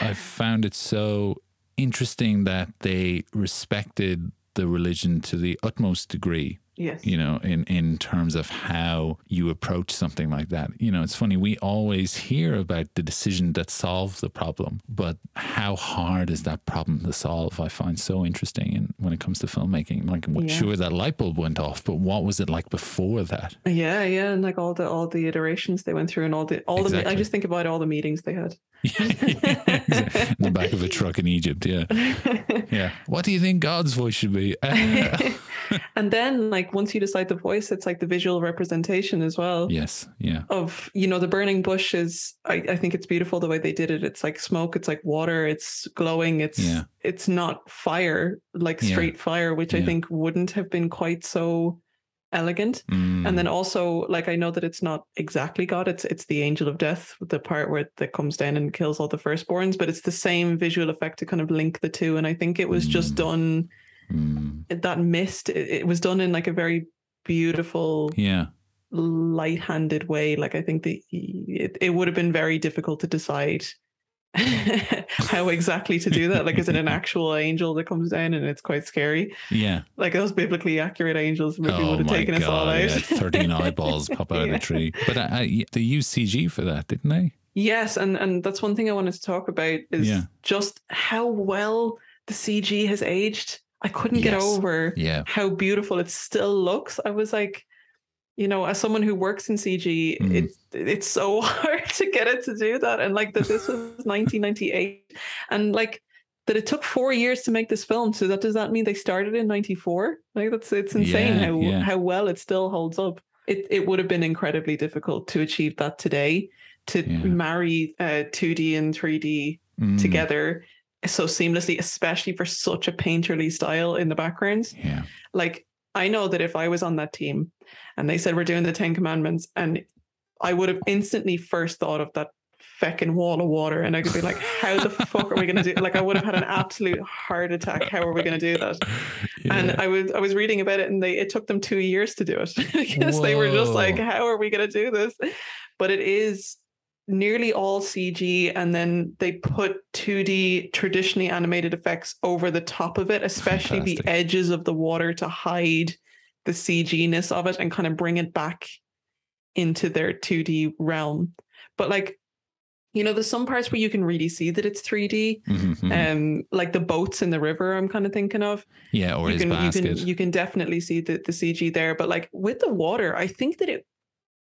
I found it so interesting that they respected the religion to the utmost degree Yes. you know, in, in terms of how you approach something like that. You know, it's funny, we always hear about the decision that solves the problem, but how hard is that problem to solve? I find so interesting in, when it comes to filmmaking. Like, Yeah. sure, that light bulb went off, but what was it like before that? Yeah, yeah, and like all the all the iterations they went through, and all the all the. I just think about all the meetings they had. *laughs* in the back of a truck in Egypt, yeah. *laughs* Yeah. What do you think God's voice should be? Uh, *laughs* *laughs* and then like once you decide the voice, it's like the visual representation as well. yes, yeah, Of you know the burning bush is I, I think it's beautiful the way they did it. It's like smoke, it's like water, it's glowing, it's Yeah. it's not fire like Yeah. straight fire, which I think wouldn't have been quite so elegant. And Mm, then also like I know that it's not exactly God, it's it's the angel of death, the part where that comes down and kills all the firstborns, but it's the same visual effect to kind of link the two. And I think it was just Mm. done mm, that mist, it, it was done in like a very beautiful yeah, light-handed way like i think the it, it would have been very difficult to decide *laughs* how exactly to do that like is it an actual angel that comes down and it's quite scary yeah. like those biblically accurate angels maybe oh would have my taken us all god! out Yeah, *laughs* Thirteen eyeballs pop out of Yeah. the tree. But I, I, they used CG for that, didn't they? yes and and that's one thing i wanted to talk about is Yeah. just how well the cg has aged i couldn't get over Yeah. how beautiful it still looks. I was like, you know, as someone who works in CG, Mhm. it it's so *laughs* hard to get it to do that. And like that this was *laughs* 1998 and like that it took four years to make this film. So that does that mean they started in 94? Like that's it's insane Yeah, how yeah. how well it still holds up. It it would have been incredibly difficult to achieve that today, to marry uh, 2D and 3D Mm, together so seamlessly, especially for such a painterly style in the backgrounds Yeah. like I know that if I was on that team and they said we're doing the Ten Commandments, and I would have instantly first thought of that feckin' wall of water, and I could be like, "How the *laughs* fuck are we going to do?" Like I would have had an absolute heart attack. How are we going to do that? *laughs* And I was I was reading about it, and they it took them two years to do it *laughs* because they were just like, "How are we going to do this?" But it is nearly all CG, and then they put 2D traditionally animated effects over the top of it, especially Fantastic. the edges of the water to hide the CG ness of it and kind of bring it back into their 2D realm. But like, you know, there's some parts where you can really see that it's 3D. Mhm, mhm. Um, like the boats in the river, I'm kind of thinking of yeah, or you his can basket. you can you can definitely see the, the CG there, but like with the water, I think that it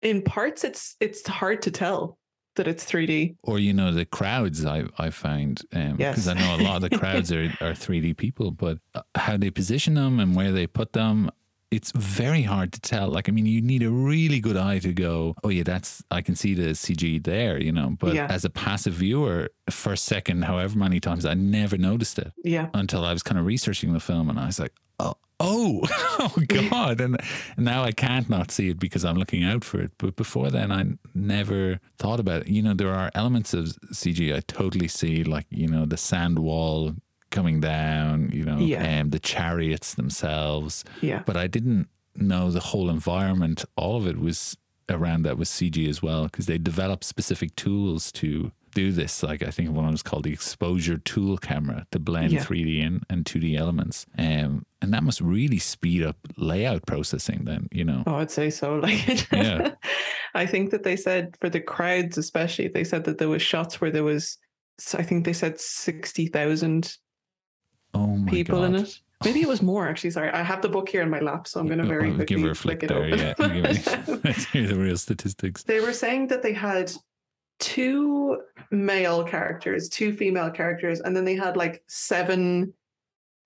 in parts it's it's hard to tell that it's 3D. or you know the crowds I I found because Yes. I know a lot of the *laughs* crowds are are 3D people, but uh, how they position them and where they put them, it's very hard to tell. Like I mean, you need a really good eye to go, oh yeah, that's I can see the CG there, you know. But Yeah. as a passive viewer, first, second, however many times, I never noticed it Yeah. until I was kind of researching the film, and I was like, oh. *laughs* Oh, oh God. And now I can't not see it because I'm looking out for it. But before then, I never thought about it. You know, there are elements of CG I totally see, like, you know, the sand wall coming down, you know, Yeah. and the chariots themselves. Yeah. But I didn't know the whole environment, all of it was around that was CG as well, because they developed specific tools to do this. Like I think one of was called the exposure tool camera to blend Yeah. 3D and, and 2D elements. Um, and that must really speed up layout processing then, you know. Oh, I'd say so. *laughs* Like, Yeah. *laughs* I think that they said for the crowds, especially, they said that there was shots where there was, I think they said sixty thousand Oh my people God. in it. Maybe it was more actually. Sorry, I have the book here in my lap, so I'm going to very Oh, quickly give her a flick flick it there. Yeah, *laughs* let's hear the real statistics. they were saying that they had two male characters, two female characters, and then they had like seven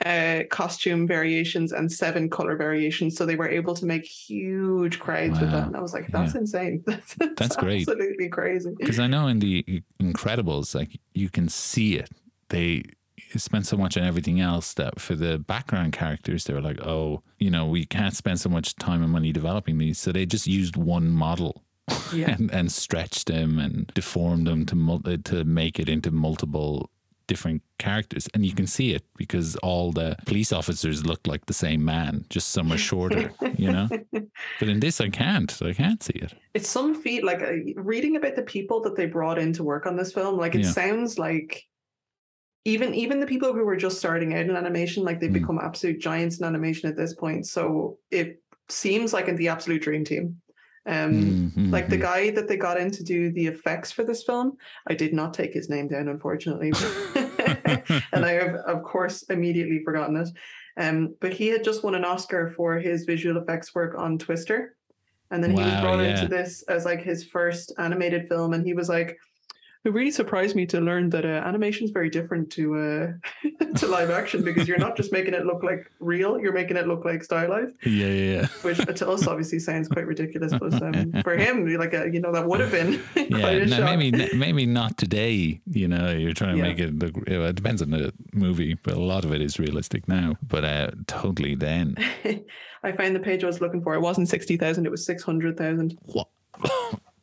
uh, costume variations and seven color variations. So they were able to make huge crowds with Wow. that. And I was like, that's insane. *laughs* That's, that's great. Absolutely crazy. Because I know in the Incredibles, like you can see it. They spent so much on everything else that for the background characters, they were like, oh, you know, we can't spend so much time and money developing these. So they just used one model Yeah. *laughs* and, and stretched them and deformed them to mul- uh, to make it into multiple different characters. And you can see it because all the police officers look like the same man, just some are shorter, you know? *laughs* But in this, I can't. I can't see it. it's some feat like uh, reading about the people that they brought in to work on this film like it Yeah. sounds like even even the people who were just starting out in animation like they've Mm. become absolute giants in animation at this point so it seems like the absolute dream team um Mm, mm, like the guy that they got in to do the effects for this film i did not take his name down unfortunately *laughs* *laughs* and I have, of course, immediately forgotten it. Um, but he had just won an Oscar for his visual effects work on Twister, and then he was brought yeah. into this as like his first animated film, and he was like, it really surprised me to learn that uh, animation is very different to uh, *laughs* to live action because you're not just making it look like real, you're making it look like stylized. Yeah, yeah, yeah. Which to us obviously sounds quite ridiculous, but um, *laughs* for him, like a, you know, that would have been *laughs* quite Yeah, a no, shock. maybe maybe not today. You know, you're trying to Yeah. make it look. It depends on the movie, but a lot of it is realistic now. But uh, totally then. I found the page I was looking for. It wasn't sixty thousand; it was six hundred thousand. What?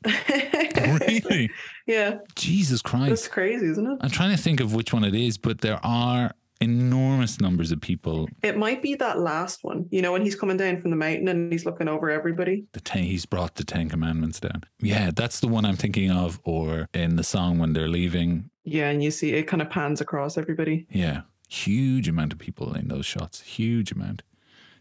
*laughs* really? yeah, Jesus Christ. that's crazy, isn't it? I'm trying to think of which one it is, but there are enormous numbers of people. It might be that last one. You know, when he's coming down from the mountain and he's looking over everybody. The ten, he's brought the Ten Commandments down. Yeah, that's the one I'm thinking of. Or in the song when they're leaving. Yeah, and you see it kind of pans across everybody. Yeah, huge amount of people in those shots. Huge amount.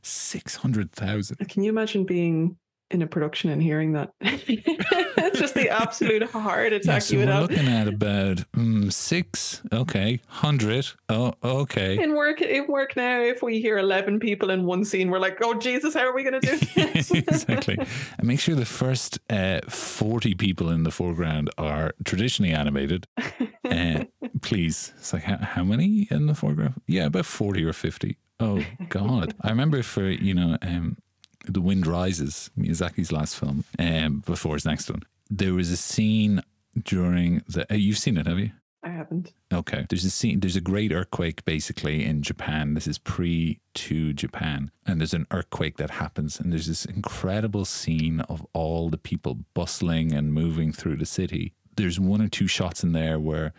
Six hundred thousand. Can you imagine being in a production and hearing that? *laughs* it's just the absolute heart Yeah, attack so you would we're have. looking at about mm, six. Okay, hundred. Oh, okay. In work, in work now, if we hear eleven people in one scene, we're like, "Oh Jesus, how are we going to do *laughs* this?" *laughs* exactly. And make sure the first uh, 40 people in the foreground are traditionally animated. Uh, please. It's like, how, how many in the foreground? Yeah, about 40 or 50. Oh, God. I remember for, you know, um, The Wind Rises, Miyazaki's last film, um, before his next one, there was a scene during the. Uh, you've seen it, have you? I haven't. Okay. There's a scene, there's a great earthquake basically in Japan. This is pre to Japan. And there's an earthquake that happens. And there's this incredible scene of all the people bustling and moving through the city. There's one or two shots in there where,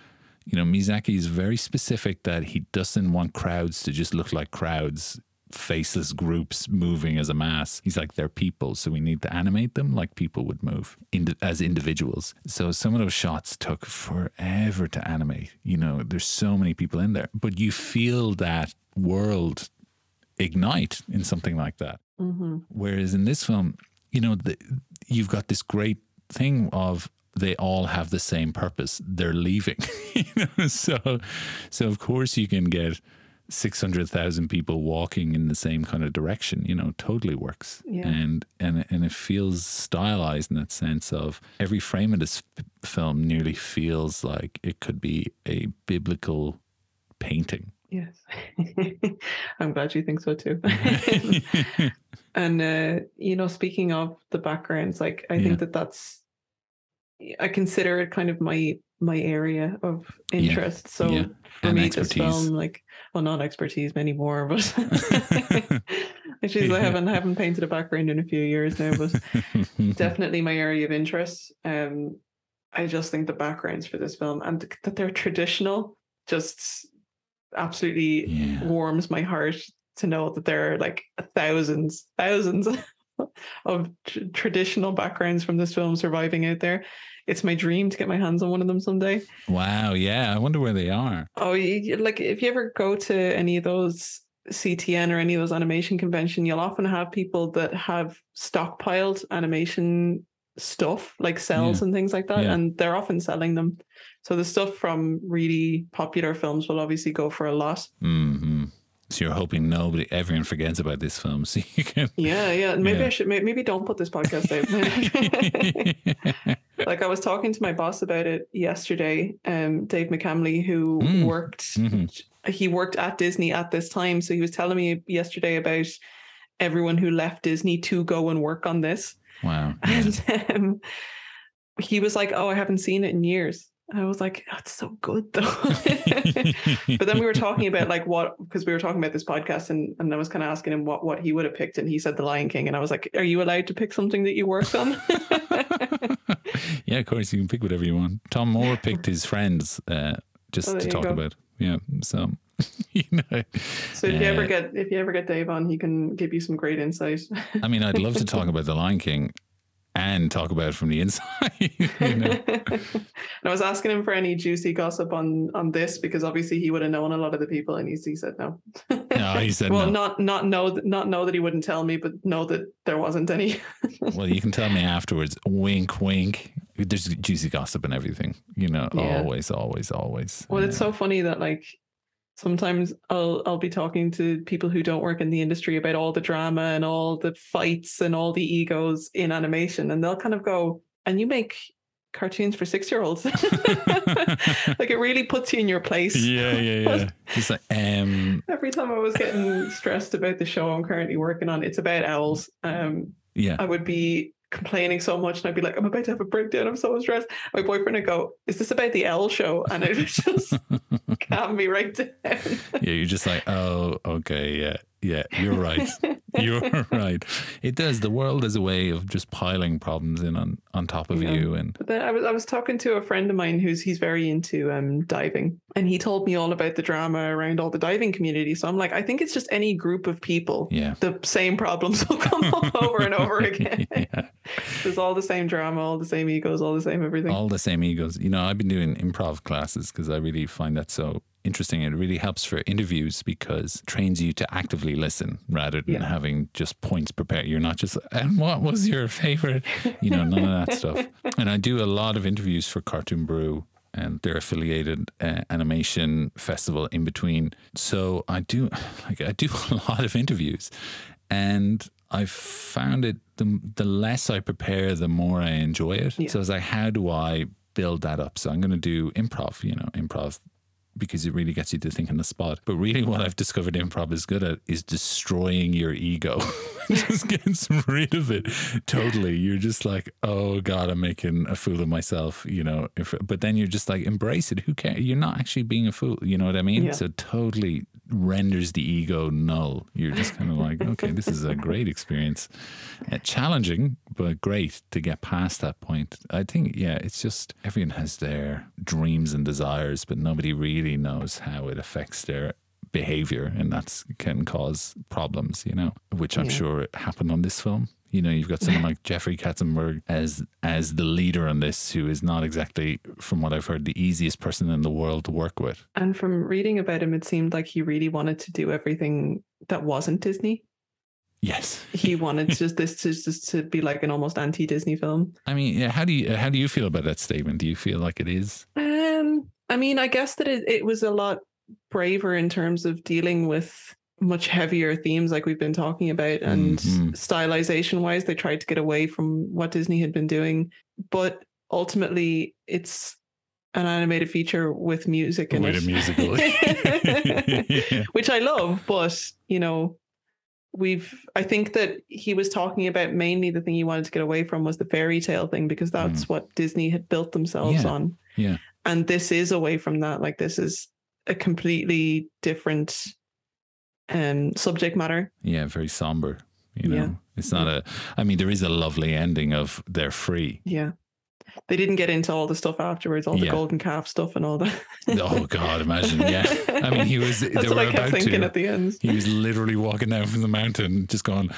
you know, Miyazaki is very specific that he doesn't want crowds to just look like crowds. Faceless groups moving as a mass. He's like, they're people, so we need to animate them like people would move indi- as individuals. So some of those shots took forever to animate. You know, there's so many people in there, but you feel that world ignite in something like that. hmm Whereas in this film, you know, the, you've got this great thing of they all have the same purpose. They're leaving. *laughs* you know, so so of course you can get six hundred thousand people walking in the same kind of direction. You know, totally works. Yeah. And and and it feels stylized in that sense of every frame of this f- film nearly feels like it could be a biblical painting. Yes, *laughs* I'm glad you think so too. *laughs* *laughs* and uh, you know, speaking of the backgrounds, like I Yeah. think that that's I consider it kind of my my area of interest. So Yeah. for And me, this film, like, well, not expertise anymore, but *laughs* Jeez, I haven't haven't painted a background in a few years now, but *laughs* definitely my area of interest. Um, I just think the backgrounds for this film and that they're traditional just absolutely Yeah. warms my heart to know that there are like thousands, thousands of tr- traditional backgrounds from this film surviving out there. It's my dream to get my hands on one of them someday. Wow. Yeah. I wonder where they are. Oh, you, like if you ever go to any of those CTN or any of those animation convention, you'll often have people that have stockpiled animation stuff like cells and things like that, Yeah. and they're often selling them. So the stuff from really popular films will obviously go for a lot. hmm So you're hoping nobody, everyone forgets about this film, *laughs* so you can. Yeah, yeah. Maybe Yeah. I should. Maybe don't put this podcast out. *laughs* like I was talking to my boss about it yesterday. Um, Dave McCamley, who Mm. worked Mhm. he worked at Disney at this time. So he was telling me yesterday about everyone who left Disney to go and work on this. Wow. And *laughs* um, he was like, Oh, I haven't seen it in years. And I was like, That's so good though. *laughs* but then we were talking about like what because we were talking about this podcast and, and I was kind of asking him what what he would have picked and he said the Lion King and I was like, Are you allowed to pick something that you worked on? *laughs* yeah, of course, you can pick whatever you want. Tom Moore picked his friends uh, just Oh, to talk about. Yeah. So, *laughs* you know, so if you ever Uh, get if you ever get Dave on, he can give you some great insight. I mean, I'd love to talk about The Lion King and talk about it from the inside. *laughs* you know? *laughs* and I was asking him for any juicy gossip on on this because obviously he would have known a lot of the people, and he, he said no. No, he said well, no. not not know that not know that he wouldn't tell me, but know that there wasn't any. *laughs* Well, you can tell me afterwards. Wink, wink. There's juicy gossip and everything. You know, Yeah. always, always, always. well, it's so funny that like sometimes I'll I'll be talking to people who don't work in the industry about all the drama and all the fights and all the egos in animation, and they'll kind of go, "And you make cartoons for six year olds. *laughs* like it really puts you in your place. Yeah, yeah, yeah. *laughs* It's like, um, Every time I was getting stressed about the show I'm currently working on, it's about owls. Um, yeah. I would be complaining so much and I'd be like, I'm about to have a breakdown. I'm so stressed. My boyfriend would go, Is this about the L show? And it would just *laughs* calm me right down. yeah, you're just like, oh, okay, yeah, yeah, you're right. *laughs* you're right. It does. The world is a way of just piling problems in on, on top of Yeah. you. And But then I was I was talking to a friend of mine who's he's very into um diving and he told me all about the drama around all the diving community. So I'm like, I think it's just any group of people. yeah. The same problems *laughs* will come up over and over *laughs* again. yeah. There's all the same drama, all the same egos, all the same everything. All the same egos. You know, I've been doing improv classes because I really find that so interesting. It really helps for interviews because it trains you to actively listen rather than Yeah. having just points prepared. You're not just, and what was your favorite? You know, none of that *laughs* stuff. And I do a lot of interviews for Cartoon Brew and their affiliated uh, animation festival in between. So I do, *sighs* like, I do *laughs* a lot of interviews, and I've found it the the less I prepare, the more I enjoy it. Yeah. So it's like, how do I build that up? So I'm going to do improv, you know, improv because it really gets you to think on the spot. But really, what I've discovered improv is good at is destroying your ego. *laughs* just getting rid of it totally. You're just like, oh God, I'm making a fool of myself, you know. If, but then you're just like, embrace it. Who cares? You're not actually being a fool. You know what I mean? Yeah. So totally renders the ego null. You're just kind of like, okay, this is a great experience. Uh, challenging, but great to get past that point. I think, yeah, it's just everyone has their dreams and desires, but nobody really knows how it affects their behavior and that can cause problems you know which i'm Yeah. sure happened on this film you know you've got someone *laughs* like jeffrey katzenberg as as the leader on this who is not exactly from what i've heard the easiest person in the world to work with And from reading about him, it seemed like he really wanted to do everything that wasn't Disney. yes He *laughs* wanted just this to just to be like an almost anti-Disney film. i mean how do you how do you feel about that statement do you feel like it is Um, I mean, I guess that it, it was a lot braver in terms of dealing with much heavier themes like we've been talking about and Mhm. stylization wise they tried to get away from what disney had been doing but ultimately it's an animated feature with music in with it a musical Yeah. *laughs* *laughs* which I love, but you know, we've I think that he was talking about mainly the thing he wanted to get away from was the fairy tale thing because that's what Disney had built themselves Yeah. on. Yeah. And this is away from that. Like this is a completely different um subject matter. yeah very somber you know Yeah. it's not a i mean there is a lovely ending of they're free Yeah. They didn't get into all the stuff afterwards, all the Yeah. golden calf stuff and all that. oh god imagine yeah i mean he was *laughs* they That's were I kept about thinking to at the end. he was literally walking down from the mountain just going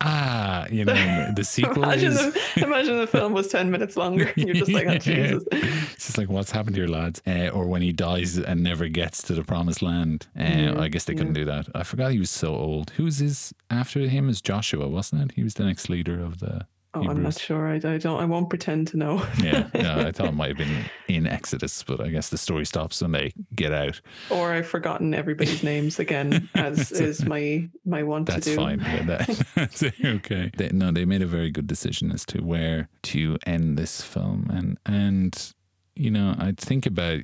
ah you know the *laughs* sequel Imagine is the, imagine the film was 10 minutes longer. You're just like, oh, *laughs* Jesus. It's just like what's happened here, lads? Uh, or when he dies and never gets to the promised land. Uh, Yeah, I guess they couldn't do that. I forgot he was so old. Who was his after him? Is Joshua, wasn't it? He was the next leader of the. Oh, I'm not sure. I, I don't. I won't pretend to know. Yeah, yeah. *laughs* I thought it might have been in Exodus, but I guess the story stops when they get out. or I've forgotten everybody's names again, *laughs* as is my my want to do. That's fine. Yeah, that, *laughs* that's okay. They, no, they made a very good decision as to where to end this film, and and you know, I think about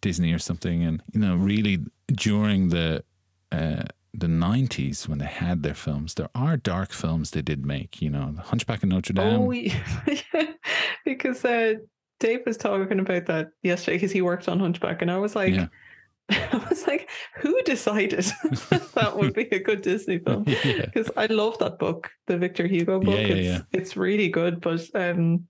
Disney or something, and you know, really during the uh, the nineties when they had their films, there are dark films they did make. You know, The Hunchback of Notre Dame. Oh, we, *laughs* because uh, Dave was talking about that yesterday because he worked on Hunchback, and I was like, Yeah. *laughs* I was like, who decided *laughs* that would be a good Disney film? yeah, Because I love that book, the Victor Hugo book. Yeah, yeah, it's, yeah. it's really good, but um,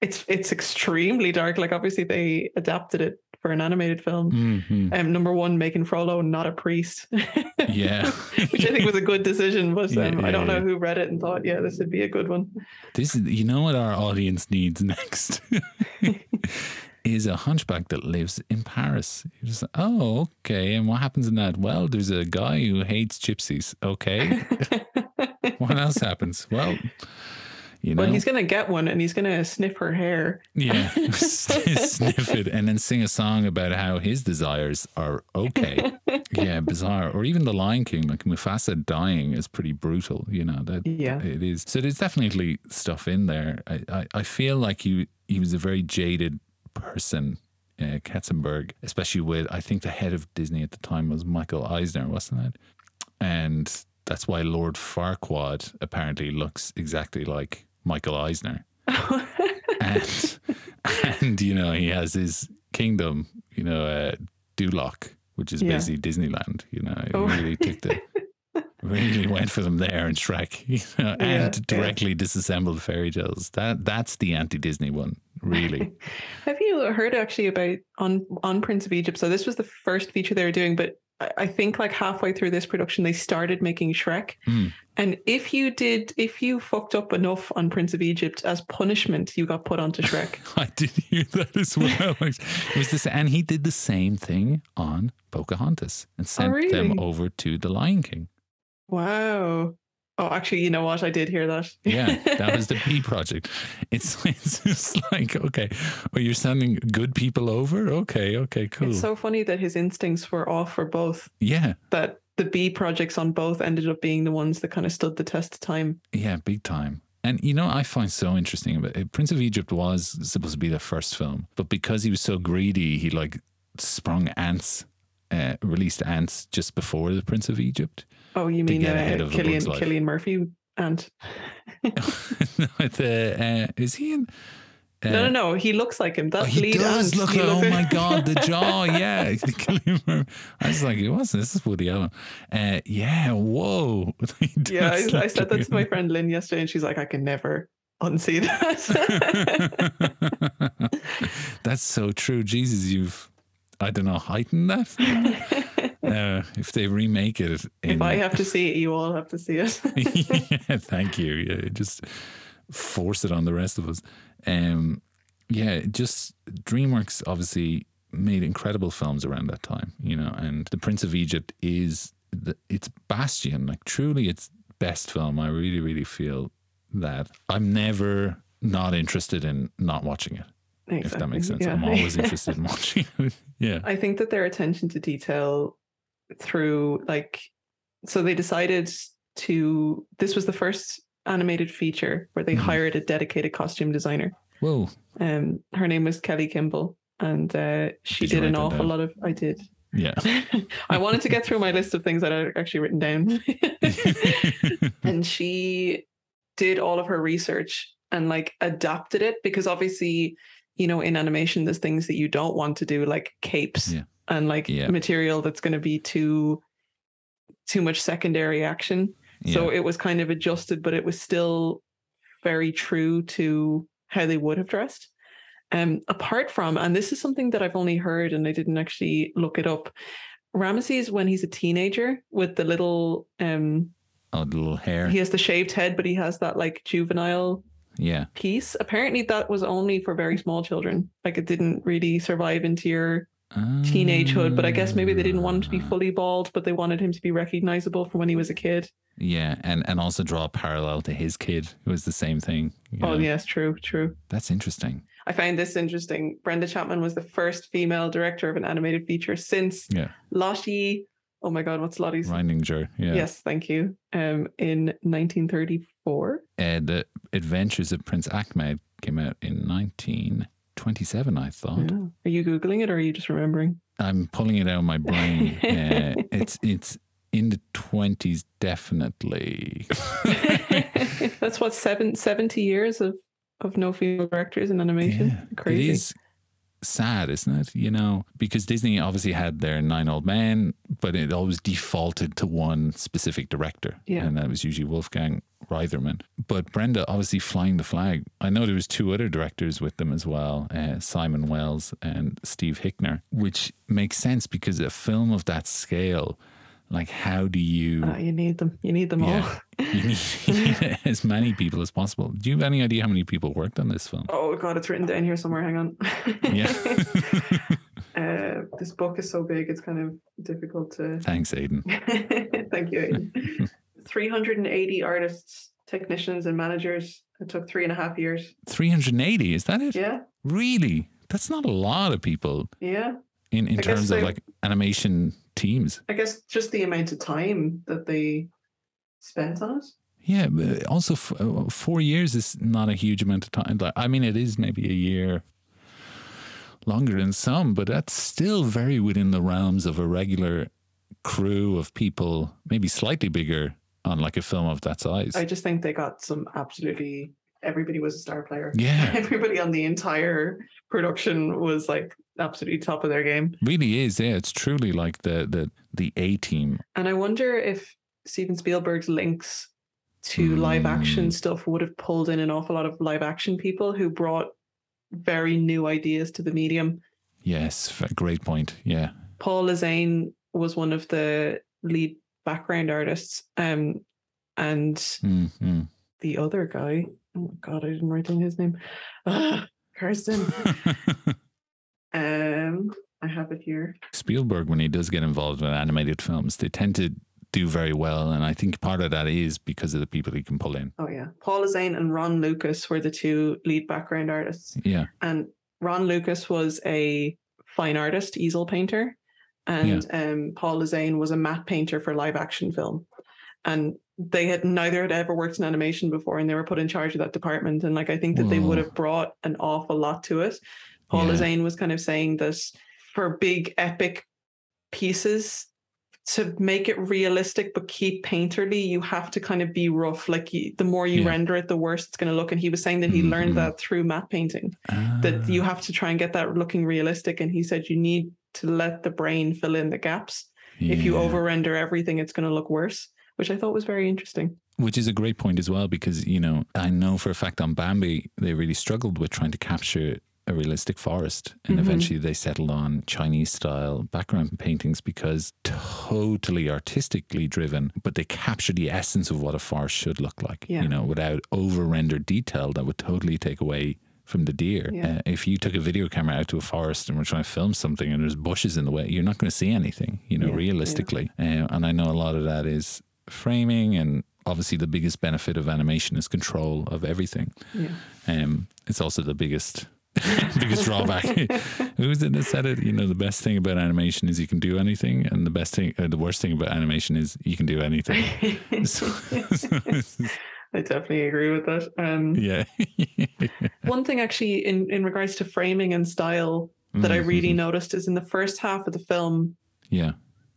it's it's extremely dark. Like obviously they adapted it for an animated film. Mhm. Um, number one, making Frollo not a priest, *laughs* yeah. which I think was a good decision. But Yeah, um, I don't know yeah. who read it and thought, yeah, this would be a good one. This is, you know what our audience needs next *laughs* is a hunchback that lives in Paris. You're just like, oh, okay. And what happens in that? Well, there's a guy who hates gypsies. Okay. *laughs* what else happens? Well, you know, Well, he's gonna get one, and he's gonna sniff her hair. yeah, *laughs* *laughs* sniff it and then sing a song about how his desires are okay. *laughs* yeah, bizarre. Or even the Lion King, like Mufasa dying is pretty brutal. You know that Yeah. it is. So there's definitely stuff in there. I, I, I feel like you he was a very jaded person, uh, Katzenberg, especially with I think the head of Disney at the time was Michael Eisner, wasn't it? And that's why Lord Farquaad apparently looks exactly like Michael Eisner. *laughs* and and you know he has his kingdom, you know, uh, Duloc, which is Yeah. basically Disneyland. You know, Oh. really took the *laughs* really went for them there in Shrek, *laughs* you know, Yeah, and yeah. directly disassembled fairy tales. That that's the anti-Disney one, really. Have you heard actually about on on Prince of Egypt? So this was the first feature they were doing, but I, think like halfway through this production, they started making Shrek. Hmm. And if you did, if you fucked up enough on Prince of Egypt as punishment, you got put onto Shrek. *laughs* I did hear that as well. It was this, and he did the same thing on Pocahontas and sent oh, them really? over to the Lion King. wow. Oh, actually, you know what? I did hear that. Yeah, that *laughs* was the P project. It's *laughs* it's just like okay, well, you're sending good people over. Okay, okay, cool. It's so funny that his instincts were off for both. yeah, That the B projects on both ended up being the ones that kind of stood the test of time. yeah, big time. And you know, I find so interesting about it. Prince of Egypt was supposed to be the first film, but because he was so greedy, he like sprung Antz, uh, released Antz just before the Prince of Egypt. Oh, you mean get uh, ahead of Cillian Cillian Murphy and With *laughs* the, uh, is he in? Uh, no, no, no. He looks like him. That Oh, he does look like, oh my god, the *laughs* jaw, yeah. *laughs* I was like, it wasn't. This is Woody Allen. Uh, yeah, whoa. *laughs* Yeah, I, I said that to my friend Lynn yesterday, and she's like, I can never unsee that. That's so true. Jesus, you've, I don't know, heightened that. Uh, if they remake it, in, if I have to see it, you all have to see it. yeah, thank you. Yeah, just force it on the rest of us. Um, yeah, just DreamWorks obviously made incredible films around that time, you know, and The Prince of Egypt is the, its bastion, like truly its best film. I really, really feel that I'm never not interested in not watching it, if that makes sense. yeah. I'm always *laughs* interested in watching it. *laughs* Yeah. I think that their attention to detail through like so they decided to this was the first animated feature where they Mhm. hired a dedicated costume designer. Whoa. Um her name was Kelly Kimball and uh, she Did did an awful down? lot of I did. Yeah. *laughs* I wanted to get through my list of things that I'd actually written down. *laughs* and she did all of her research and like adapted it because obviously, you know, in animation, there's things that you don't want to do, like capes Yeah. and like Yeah. material that's going to be too too much secondary action. So it was kind of adjusted, but it was still very true to how they would have dressed. Um, apart from, and this is something that I've only heard and I didn't actually look it up. Ramesses, when he's a teenager with the little um oh, the little hair. he has the shaved head, but he has that like juvenile Yeah. piece. Apparently, that was only for very small children. Like it didn't really survive into your teenagehood. But I guess maybe they didn't want him to be Ah. fully bald, but they wanted him to be recognizable from when he was a kid. Yeah, and and also draw a parallel to his kid, who was the same thing. Oh know. yes, true, true. that's interesting. I find this interesting. Brenda Chapman was the first female director of an animated feature since Yeah, Lottie. Oh my God, what's Lottie's? Reiniger. Yeah, Yes, thank you. Um, in 1934. Uh, the Adventures of Prince Ahmed came out in 1927. I thought. Yeah. Are you googling it or are you just remembering? I'm pulling it out of my brain. *laughs* uh, it's it's in the 20s, definitely. *laughs* That's what seven, 70 years of of no female directors in animation. Yeah, Crazy. It is sad, isn't it? You know, because Disney obviously had their nine old men, but it always defaulted to one specific director. Yeah. And that was usually Wolfgang Reitherman. But Brenda obviously flying the flag. I know there was two other directors with them as well, uh, Simon Wells and Steve Hickner, which makes sense because a film of that scale, like how do you Ah, you need them. You need them Yeah. you need, *laughs* *laughs* you need as many people as possible. Do you have any idea how many people worked on this film? Oh God, it's written down here somewhere. Hang on. Yeah. *laughs* uh, this book is so big; it's kind of difficult to. Thanks, Aidan. Thank you. Aidan. 380 artists, technicians, and managers. It took three and a half years. 380, is that it? Yeah, Really? That's not a lot of people yeah. in, in I terms of like animation teams. I guess just the amount of time that they spent on it. Yeah, but also f- uh, four years is not a huge amount of time. Like, I mean, it is maybe a year longer than some, but that's still very within the realms of a regular crew of people, maybe slightly bigger on like a film of that size. I just think they got some absolutely everybody was a star player. yeah, *laughs* Everybody on the entire production was like absolutely top of their game. really is. Yeah, it's truly like the the the A team. And I wonder if Steven Spielberg's links to live action Mm. stuff would have pulled in an awful lot of live action people who brought very new ideas to the medium. Yes, great point. Yeah, Paul Lasaine was one of the lead background artists. Um, and mm mm. the other guy, oh my god, I didn't write down his name. Ah, Kirsten. *laughs* Um, I have it here. Spielberg, when he does get involved with animated films, they tend to do very well, and I think part of that is because of the people he can pull in. Oh yeah, Paul Lasaine and Ron Lukas were the two lead background artists. Yeah, and Ron Lukas was a fine artist, easel painter, and um, Paul Lasaine was a matte painter for live action film. And they had neither had ever worked in animation before, and they were put in charge of that department. And like I think that they would have brought an awful lot to it. Paul Yeah. Lasaine was kind of saying that for big epic pieces. To make it realistic but keep painterly, you have to kind of be rough. Like you, the more you Yeah. render it, the worse it's going to look. And he was saying that he learned Mhm. that through matte painting that you Ah, have to try and get that looking realistic. And he said you need to let the brain fill in the gaps. If you yeah. over render everything, it's going to look worse, which I thought was very interesting. Which is a great point as well, because, you know, I know for a fact on Bambi, they really struggled with trying to capture a realistic forest. And Mhm. eventually they settled on Chinese style background paintings because totally artistically driven, but they capture the essence of what a forest should look like, Yeah. you know, without over rendered detail that would totally take away from the deer. Yeah. Uh, if you took a video camera out to a forest and we're trying to film something and there's bushes in the way, you're not going to see anything, you know, Yeah, yeah. realistically. Uh, and I know a lot of that is framing and obviously the biggest benefit of animation is control of everything. Yeah. Um, it's also the biggest *laughs* biggest drawback. *laughs* Who was it that said it? You know, the best thing about animation is you can do anything, and the best thing, uh, the worst thing about animation is you can do anything. So- *laughs* I definitely agree with that. Um, yeah. One thing, actually, in, in regards to framing and style, that I really Mhm. noticed is in the first half of the film, Yeah.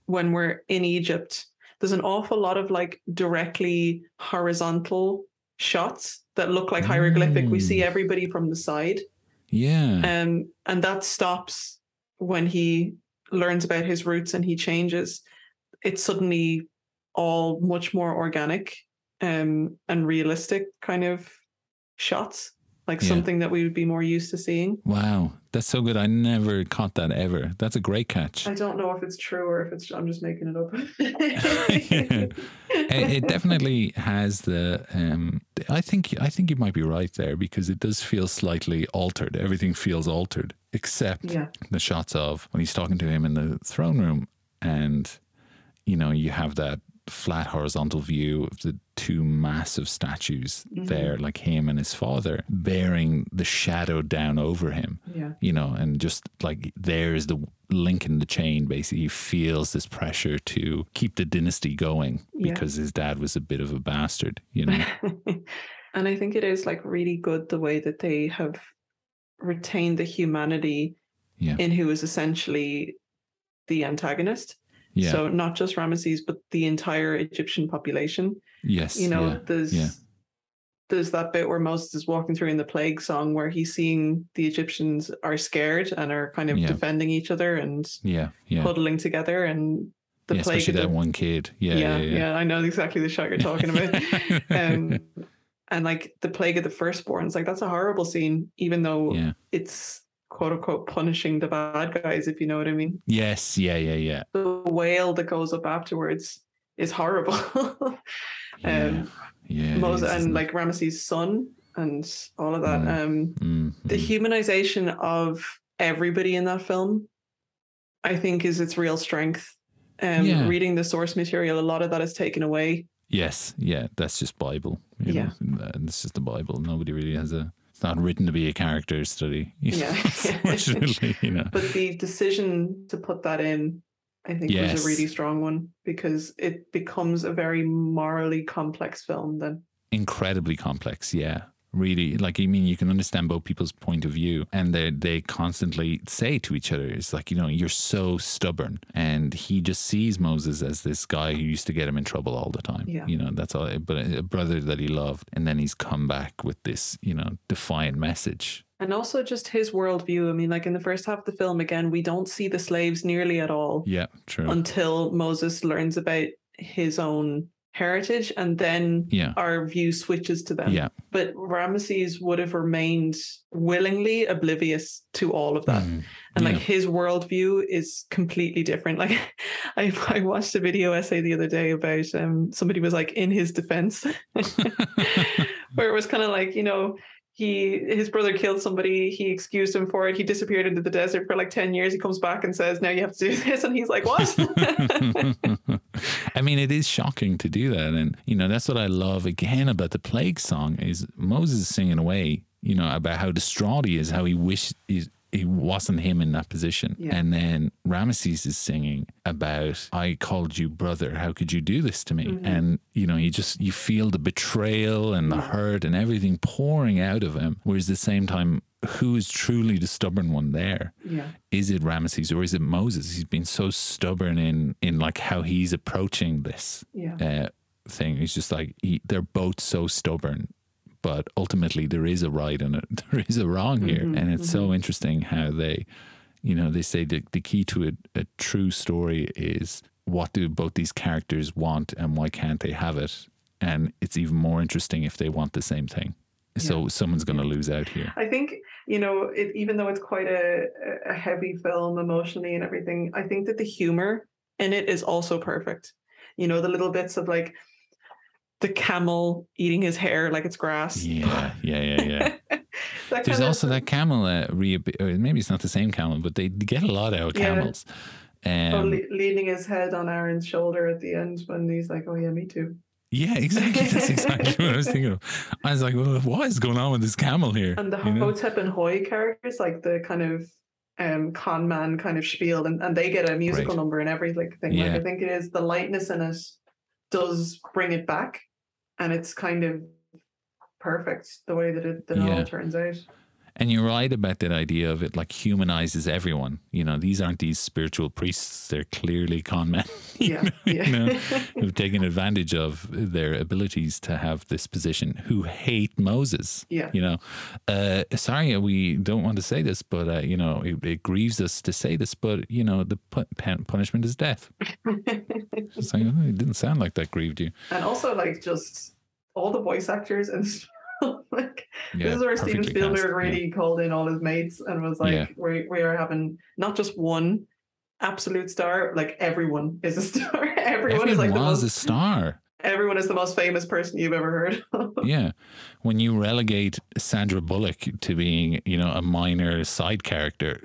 when we're in Egypt, there's an awful lot of like directly horizontal shots that look like hieroglyphic. We see Mm. everybody from the side. Yeah. Um, and that stops when he learns about his roots and he changes. It's suddenly all much more organic um, and realistic kind of shots, like Yeah. something that we would be more used to seeing. Wow. That's so good. I never caught that ever. That's a great catch. I don't know if it's true or if it's I'm just making it up. *laughs* it, it definitely has the um i think i think you might be right there because it does feel slightly altered everything feels altered except yeah, the shots of when he's talking to him in the throne room and you know you have that flat horizontal view of the two massive statues Mhm. there like him and his father bearing the shadow down over him yeah, you know, and just like there's the link in the chain. Basically, he feels this pressure to keep the dynasty going Yeah. because his dad was a bit of a bastard, you know. *laughs* and I think it is like really good the way that they have retained the humanity Yeah. in who is essentially the antagonist. Yeah. So not just Ramesses, but the entire Egyptian population. yes. You know, yeah. there's yeah. there's that bit where Moses is walking through in the plague song where he's seeing the Egyptians are scared and are kind of Yeah. defending each other and Yeah. Yeah. huddling together and the plague especially of that one kid. Yeah. yeah, Yeah. yeah, I know exactly the shot you're talking about. *laughs* um, and like the plague of the firstborns, like that's a horrible scene, even though it's quote unquote punishing the bad guys, if you know what I mean. Yes. Yeah. Yeah. Yeah. The wail that goes up afterwards is horrible. *laughs* Yeah. um, yeah. Moses is, and isn't it? like Ramesses' son and all of that. Mm. Um, Mm, the mm. humanization of everybody in that film, I think, is its real strength. Um, Yeah. Reading the source material, a lot of that is taken away. Yes. Yeah. That's just Bible. You Yeah. Know? And It's just the Bible. Nobody really has a. It's not written to be a character study. you *laughs* know, Yeah. Unfortunately, you know. But the decision to put that in I think was a really strong one because it becomes a very morally complex film then. incredibly complex. Yeah. Really, like I mean, you can understand both people's point of view, and they they constantly say to each other, "It's like you know, you're so stubborn," and he just sees Moses as this guy who used to get him in trouble all the time. Yeah. You know, that's all. But a brother that he loved, and then he's come back with this, you know, defiant message. And also just his worldview. I mean, like in the first half of the film, again, we don't see the slaves nearly at all Yeah, true. until Moses learns about his own heritage and then yeah, our view switches to them. yeah. But Ramesses would have remained willingly oblivious to all of that. Mm, And like his worldview is completely different. *laughs* Like I, I watched a video essay the other day about um somebody was like in his defense, *laughs* *laughs* where it was kind of like, you know, he his brother killed somebody, he excused him for it, he disappeared into the desert for like 10 years. He comes back and says, Now you have to do *laughs* this. And he's like, What? *laughs* I mean, it is shocking to do that, and you know that's what I love again about the plague song is Moses singing away, you know, about how distraught he is, how he wished he, he wasn't him in that position, Yeah. and then Ramesses is singing about I called you brother, how could you do this to me? Mhm. And you know, you just you feel the betrayal and the hurt and everything pouring out of him, whereas at the same time. Who is truly the stubborn one there? yeah. is it Ramesses or is it Moses? He's been so stubborn in in like how he's approaching this Yeah. uh, thing. He's just like he, they're both so stubborn, but ultimately there is a right and a, *laughs* there is a wrong here, Mhm, and it's so interesting how they, you know, they say the the key to a, a true story is what do both these characters want and why can't they have it, and it's even more interesting if they want the same thing. So someone's going to lose out here. I think you know, it, even though it's quite a, a heavy film emotionally and everything, I think that the humor in it is also perfect. You know, the little bits of like the camel eating his hair like it's grass. Yeah, yeah, yeah, yeah. *laughs* There's kind of- also that camel, uh, re- maybe it's not the same camel, but they get a lot out of Yeah. camels. oh, Um, le- leaning his head on Aaron's shoulder at the end when he's like, "Oh yeah, me too." yeah, exactly. *laughs* That's exactly what I was thinking of. I was like, well, what is going on with this camel here? And the You know? Hotep and Huy characters, like the kind of um con man kind of spiel, and, and they get a musical Great. number and everything. Like Yeah. I think it is the lightness in it does bring it back, and it's kind of perfect the way that it that it Yeah. all turns out. And you're right about that idea of it like humanizes everyone. You know, these aren't these spiritual priests, they're clearly con men. *laughs* Yeah, know, yeah. you know, *laughs* who've taken advantage of their abilities to have this position, who hate Moses. Yeah. You know, uh, sorry, we don't want to say this, but, uh, you know, it, it grieves us to say this, but, you know, the punishment is death. *laughs* It's like, oh, it didn't sound like that grieved you. and also like just all the voice actors and *laughs* like Yeah, this is where Steven Spielberg cast, yeah. really called in all his mates and was like, Yeah. we we are having not just one absolute star, like everyone is a *laughs* star. everyone is like the Everyone was a most star. everyone is the most famous person you've ever heard. of. *laughs* Yeah. When you relegate Sandra Bullock to being, you know, a minor side character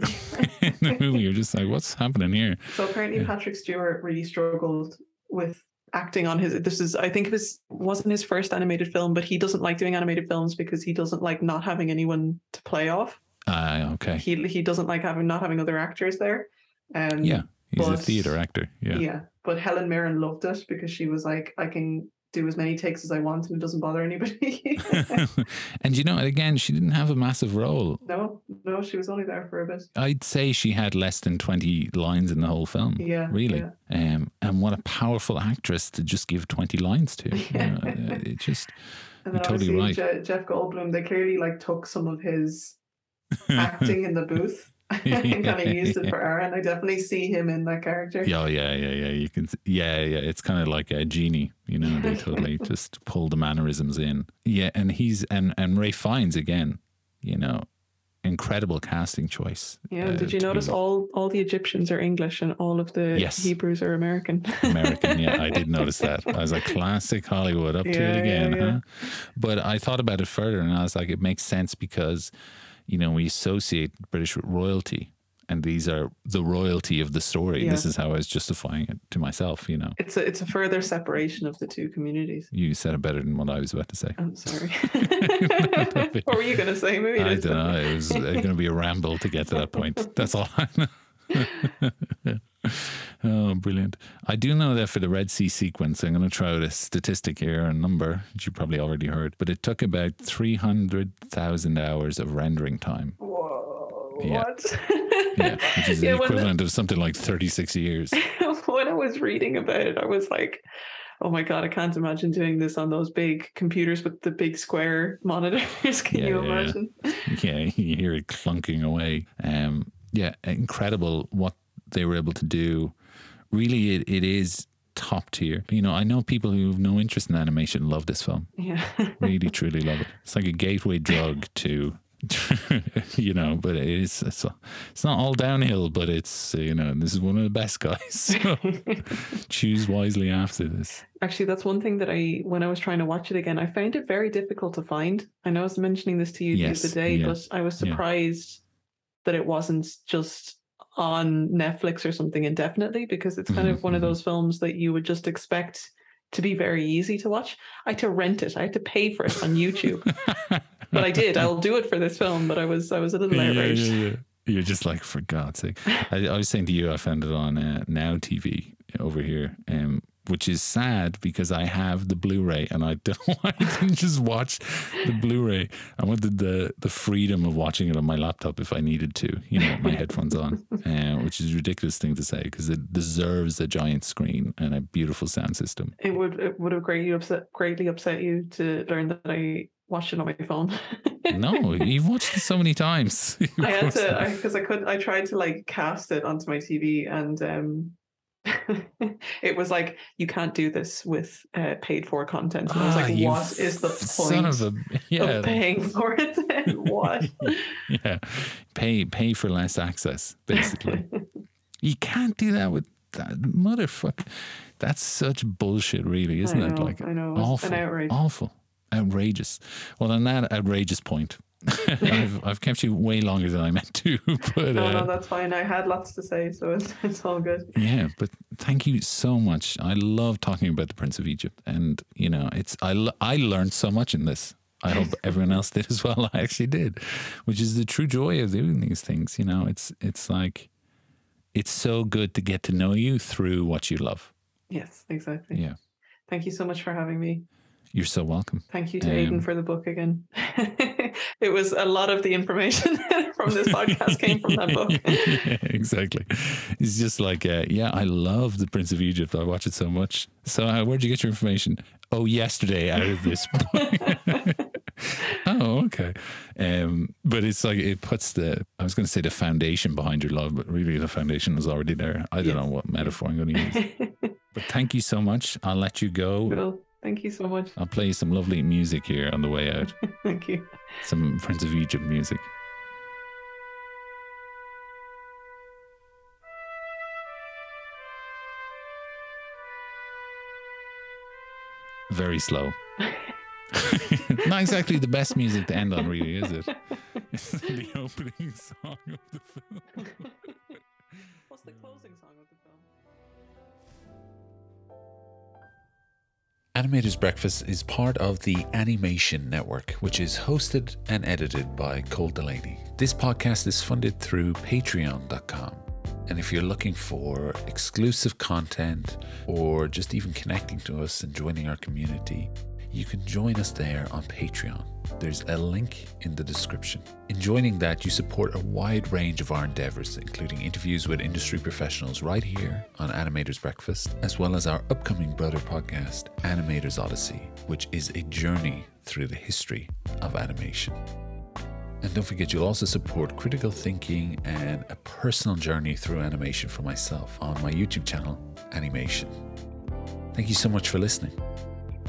in the movie, you're just like, what's happening here? so apparently Yeah. Patrick Stewart really struggled with acting on his this is I think it was wasn't his first animated film, but he doesn't like doing animated films because he doesn't like not having anyone to play off. Ah, okay. He he doesn't like having not having other actors there. Um Yeah. He's a theater actor. Yeah. Yeah. But Helen Mirren loved it because she was like, I can do as many takes as I want and it doesn't bother anybody. *laughs* and you know, again, she didn't have a massive role. no, no, she was only there for a bit. I'd say she had less than 20 lines in the whole film. Yeah. Really. yeah. Um, and what a powerful actress to just give 20 lines to. You know, *laughs* uh, it just, And You're totally right. Je- Jeff Goldblum, they clearly like took some of his *laughs* acting in the booth and kind of used it *laughs* for Aaron. I definitely see him in that character. Yeah, oh, yeah, yeah, yeah. You can, yeah, yeah. It's kind of like a genie, you know. They *laughs* totally just pull the mannerisms in. Yeah, and he's and and Ralph Fiennes again, you know, incredible casting choice. Yeah, uh, did you to be notice all all the Egyptians are English and all of the Yes. Hebrews are American? *laughs* American? Yeah, I did notice that. I was like, classic Hollywood, up to Yeah, it yeah, again, yeah. huh? But I thought about it further, and I was like, it makes sense because, you know, we associate British with royalty. And these are the royalty of the story. Yeah. This is how I was justifying it to myself, you know. It's a it's a further separation of the two communities. You said it better than what I was about to say. I'm sorry. *laughs* *laughs* What were you going to say? Maybe I don't know. It was uh, going to be a ramble to get to that point. That's all I *laughs* know. Oh, brilliant. I do know that for the Red Sea sequence, I'm going to throw out a statistic here, a number, which you probably already heard, but it took about 300,000 hours of rendering time. Whoa. Yeah. What? *laughs* Yeah, which is *laughs* Yeah, the when the- equivalent of something like 36 years. *laughs* when I was reading about it, I was like, oh my God, I can't imagine doing this on those big computers with the big square monitors. Can Yeah, you yeah, yeah. imagine? yeah, you hear it clunking away. Um, yeah, incredible what they were able to do. Really, it, it is top tier. You know, I know people who have no interest in animation love this film. Yeah. *laughs* Really, truly love it. It's like a gateway drug to, *laughs* you know, but it is, it's, it's not all downhill, but it's, you know, this is one of the best guys. *laughs* So choose wisely after this. Actually, that's one thing that I, when I was trying to watch it again, I found it very difficult to find. I know I was mentioning this to you Yes, the other day, yeah, but I was yeah. surprised that it wasn't just on Netflix or something indefinitely because it's kind of one of mhm. those films that you would just expect to be very easy to watch. I had to rent it. I had to pay for it on YouTube. but I did. *laughs* I'll do it for this film, but I was I was a little yeah, outraged. yeah, yeah. You're just like, for God's sake. I, I was saying to you, I found it on uh, Now TV over here, um, which is sad because I have the Blu-ray and I *laughs* don't I didn't just watch the Blu-ray. I wanted the the freedom of watching it on my laptop if I needed to, you know, with my headphones on, *laughs* uh, which is a ridiculous thing to say because it deserves a giant screen and a beautiful sound system. It would it would have greatly upset greatly upset you to learn that I watched it on my phone. No, *laughs* you've watched it so many times. I had to because I, could I tried to like cast it onto my TV and um *laughs* it was like you can't do this with uh, paid for content. And I was Ah, like, what is the point *laughs* of a yeah, of paying for it? *laughs* what? yeah, pay pay for less access, basically. you can't do that with that motherfucker. That's such bullshit, really, isn't I it? Like I know. Awful, an outrage. awful, outrageous. Well, on that outrageous point, *laughs* I've I've kept you way longer than I meant to, *laughs* but No, uh, no, that's fine. I had lots to say, so it's *laughs* it's all good. yeah, but thank you so much. I love talking about the Prince of Egypt, and you know, it's I I learned so much in this. I hope everyone else did as well. I actually did, which is the true joy of doing these things. You know, it's it's like it's so good to get to know you through what you love. Yes, exactly. Yeah, Thank you so much for having me. You're so welcome. Thank you to Um, Aidan for the book again. *laughs* it was a lot of the information *laughs* from this podcast came from that book. *laughs* yeah, exactly. It's just like, uh, yeah, I love the Prince of Egypt. I watch it so much. So, uh, where'd you get your information? Oh, yesterday out of this book. oh, okay. Um, but it's like it puts the I was going to say the foundation behind your love, but really the foundation is already there. I don't know what metaphor I'm going to use. But thank you so much. I'll let you go. Cool. Thank you so much. I'll play you some lovely music here on the way out. *laughs* Thank you. Some Prince of Egypt music. Very slow. *laughs* Not exactly the best music to end on, really, is it? It's *laughs* the opening song of the film. What's the closing song of the film? Animators Breakfast is part of the Animation Network, which is hosted and edited by Cole Delaney. This podcast is funded through patreon.com. And if you're looking for exclusive content or just even connecting to us and joining our community, you can join us there on Patreon. There's a link in the description. In joining that, you support a wide range of our endeavors, including interviews with industry professionals right here on Animators Breakfast, as well as our upcoming brother podcast, Animators Odyssey, which is a journey through the history of animation. And don't forget, you'll also support critical thinking and a personal journey through animation for myself on my YouTube channel, Animation. Thank you so much for listening.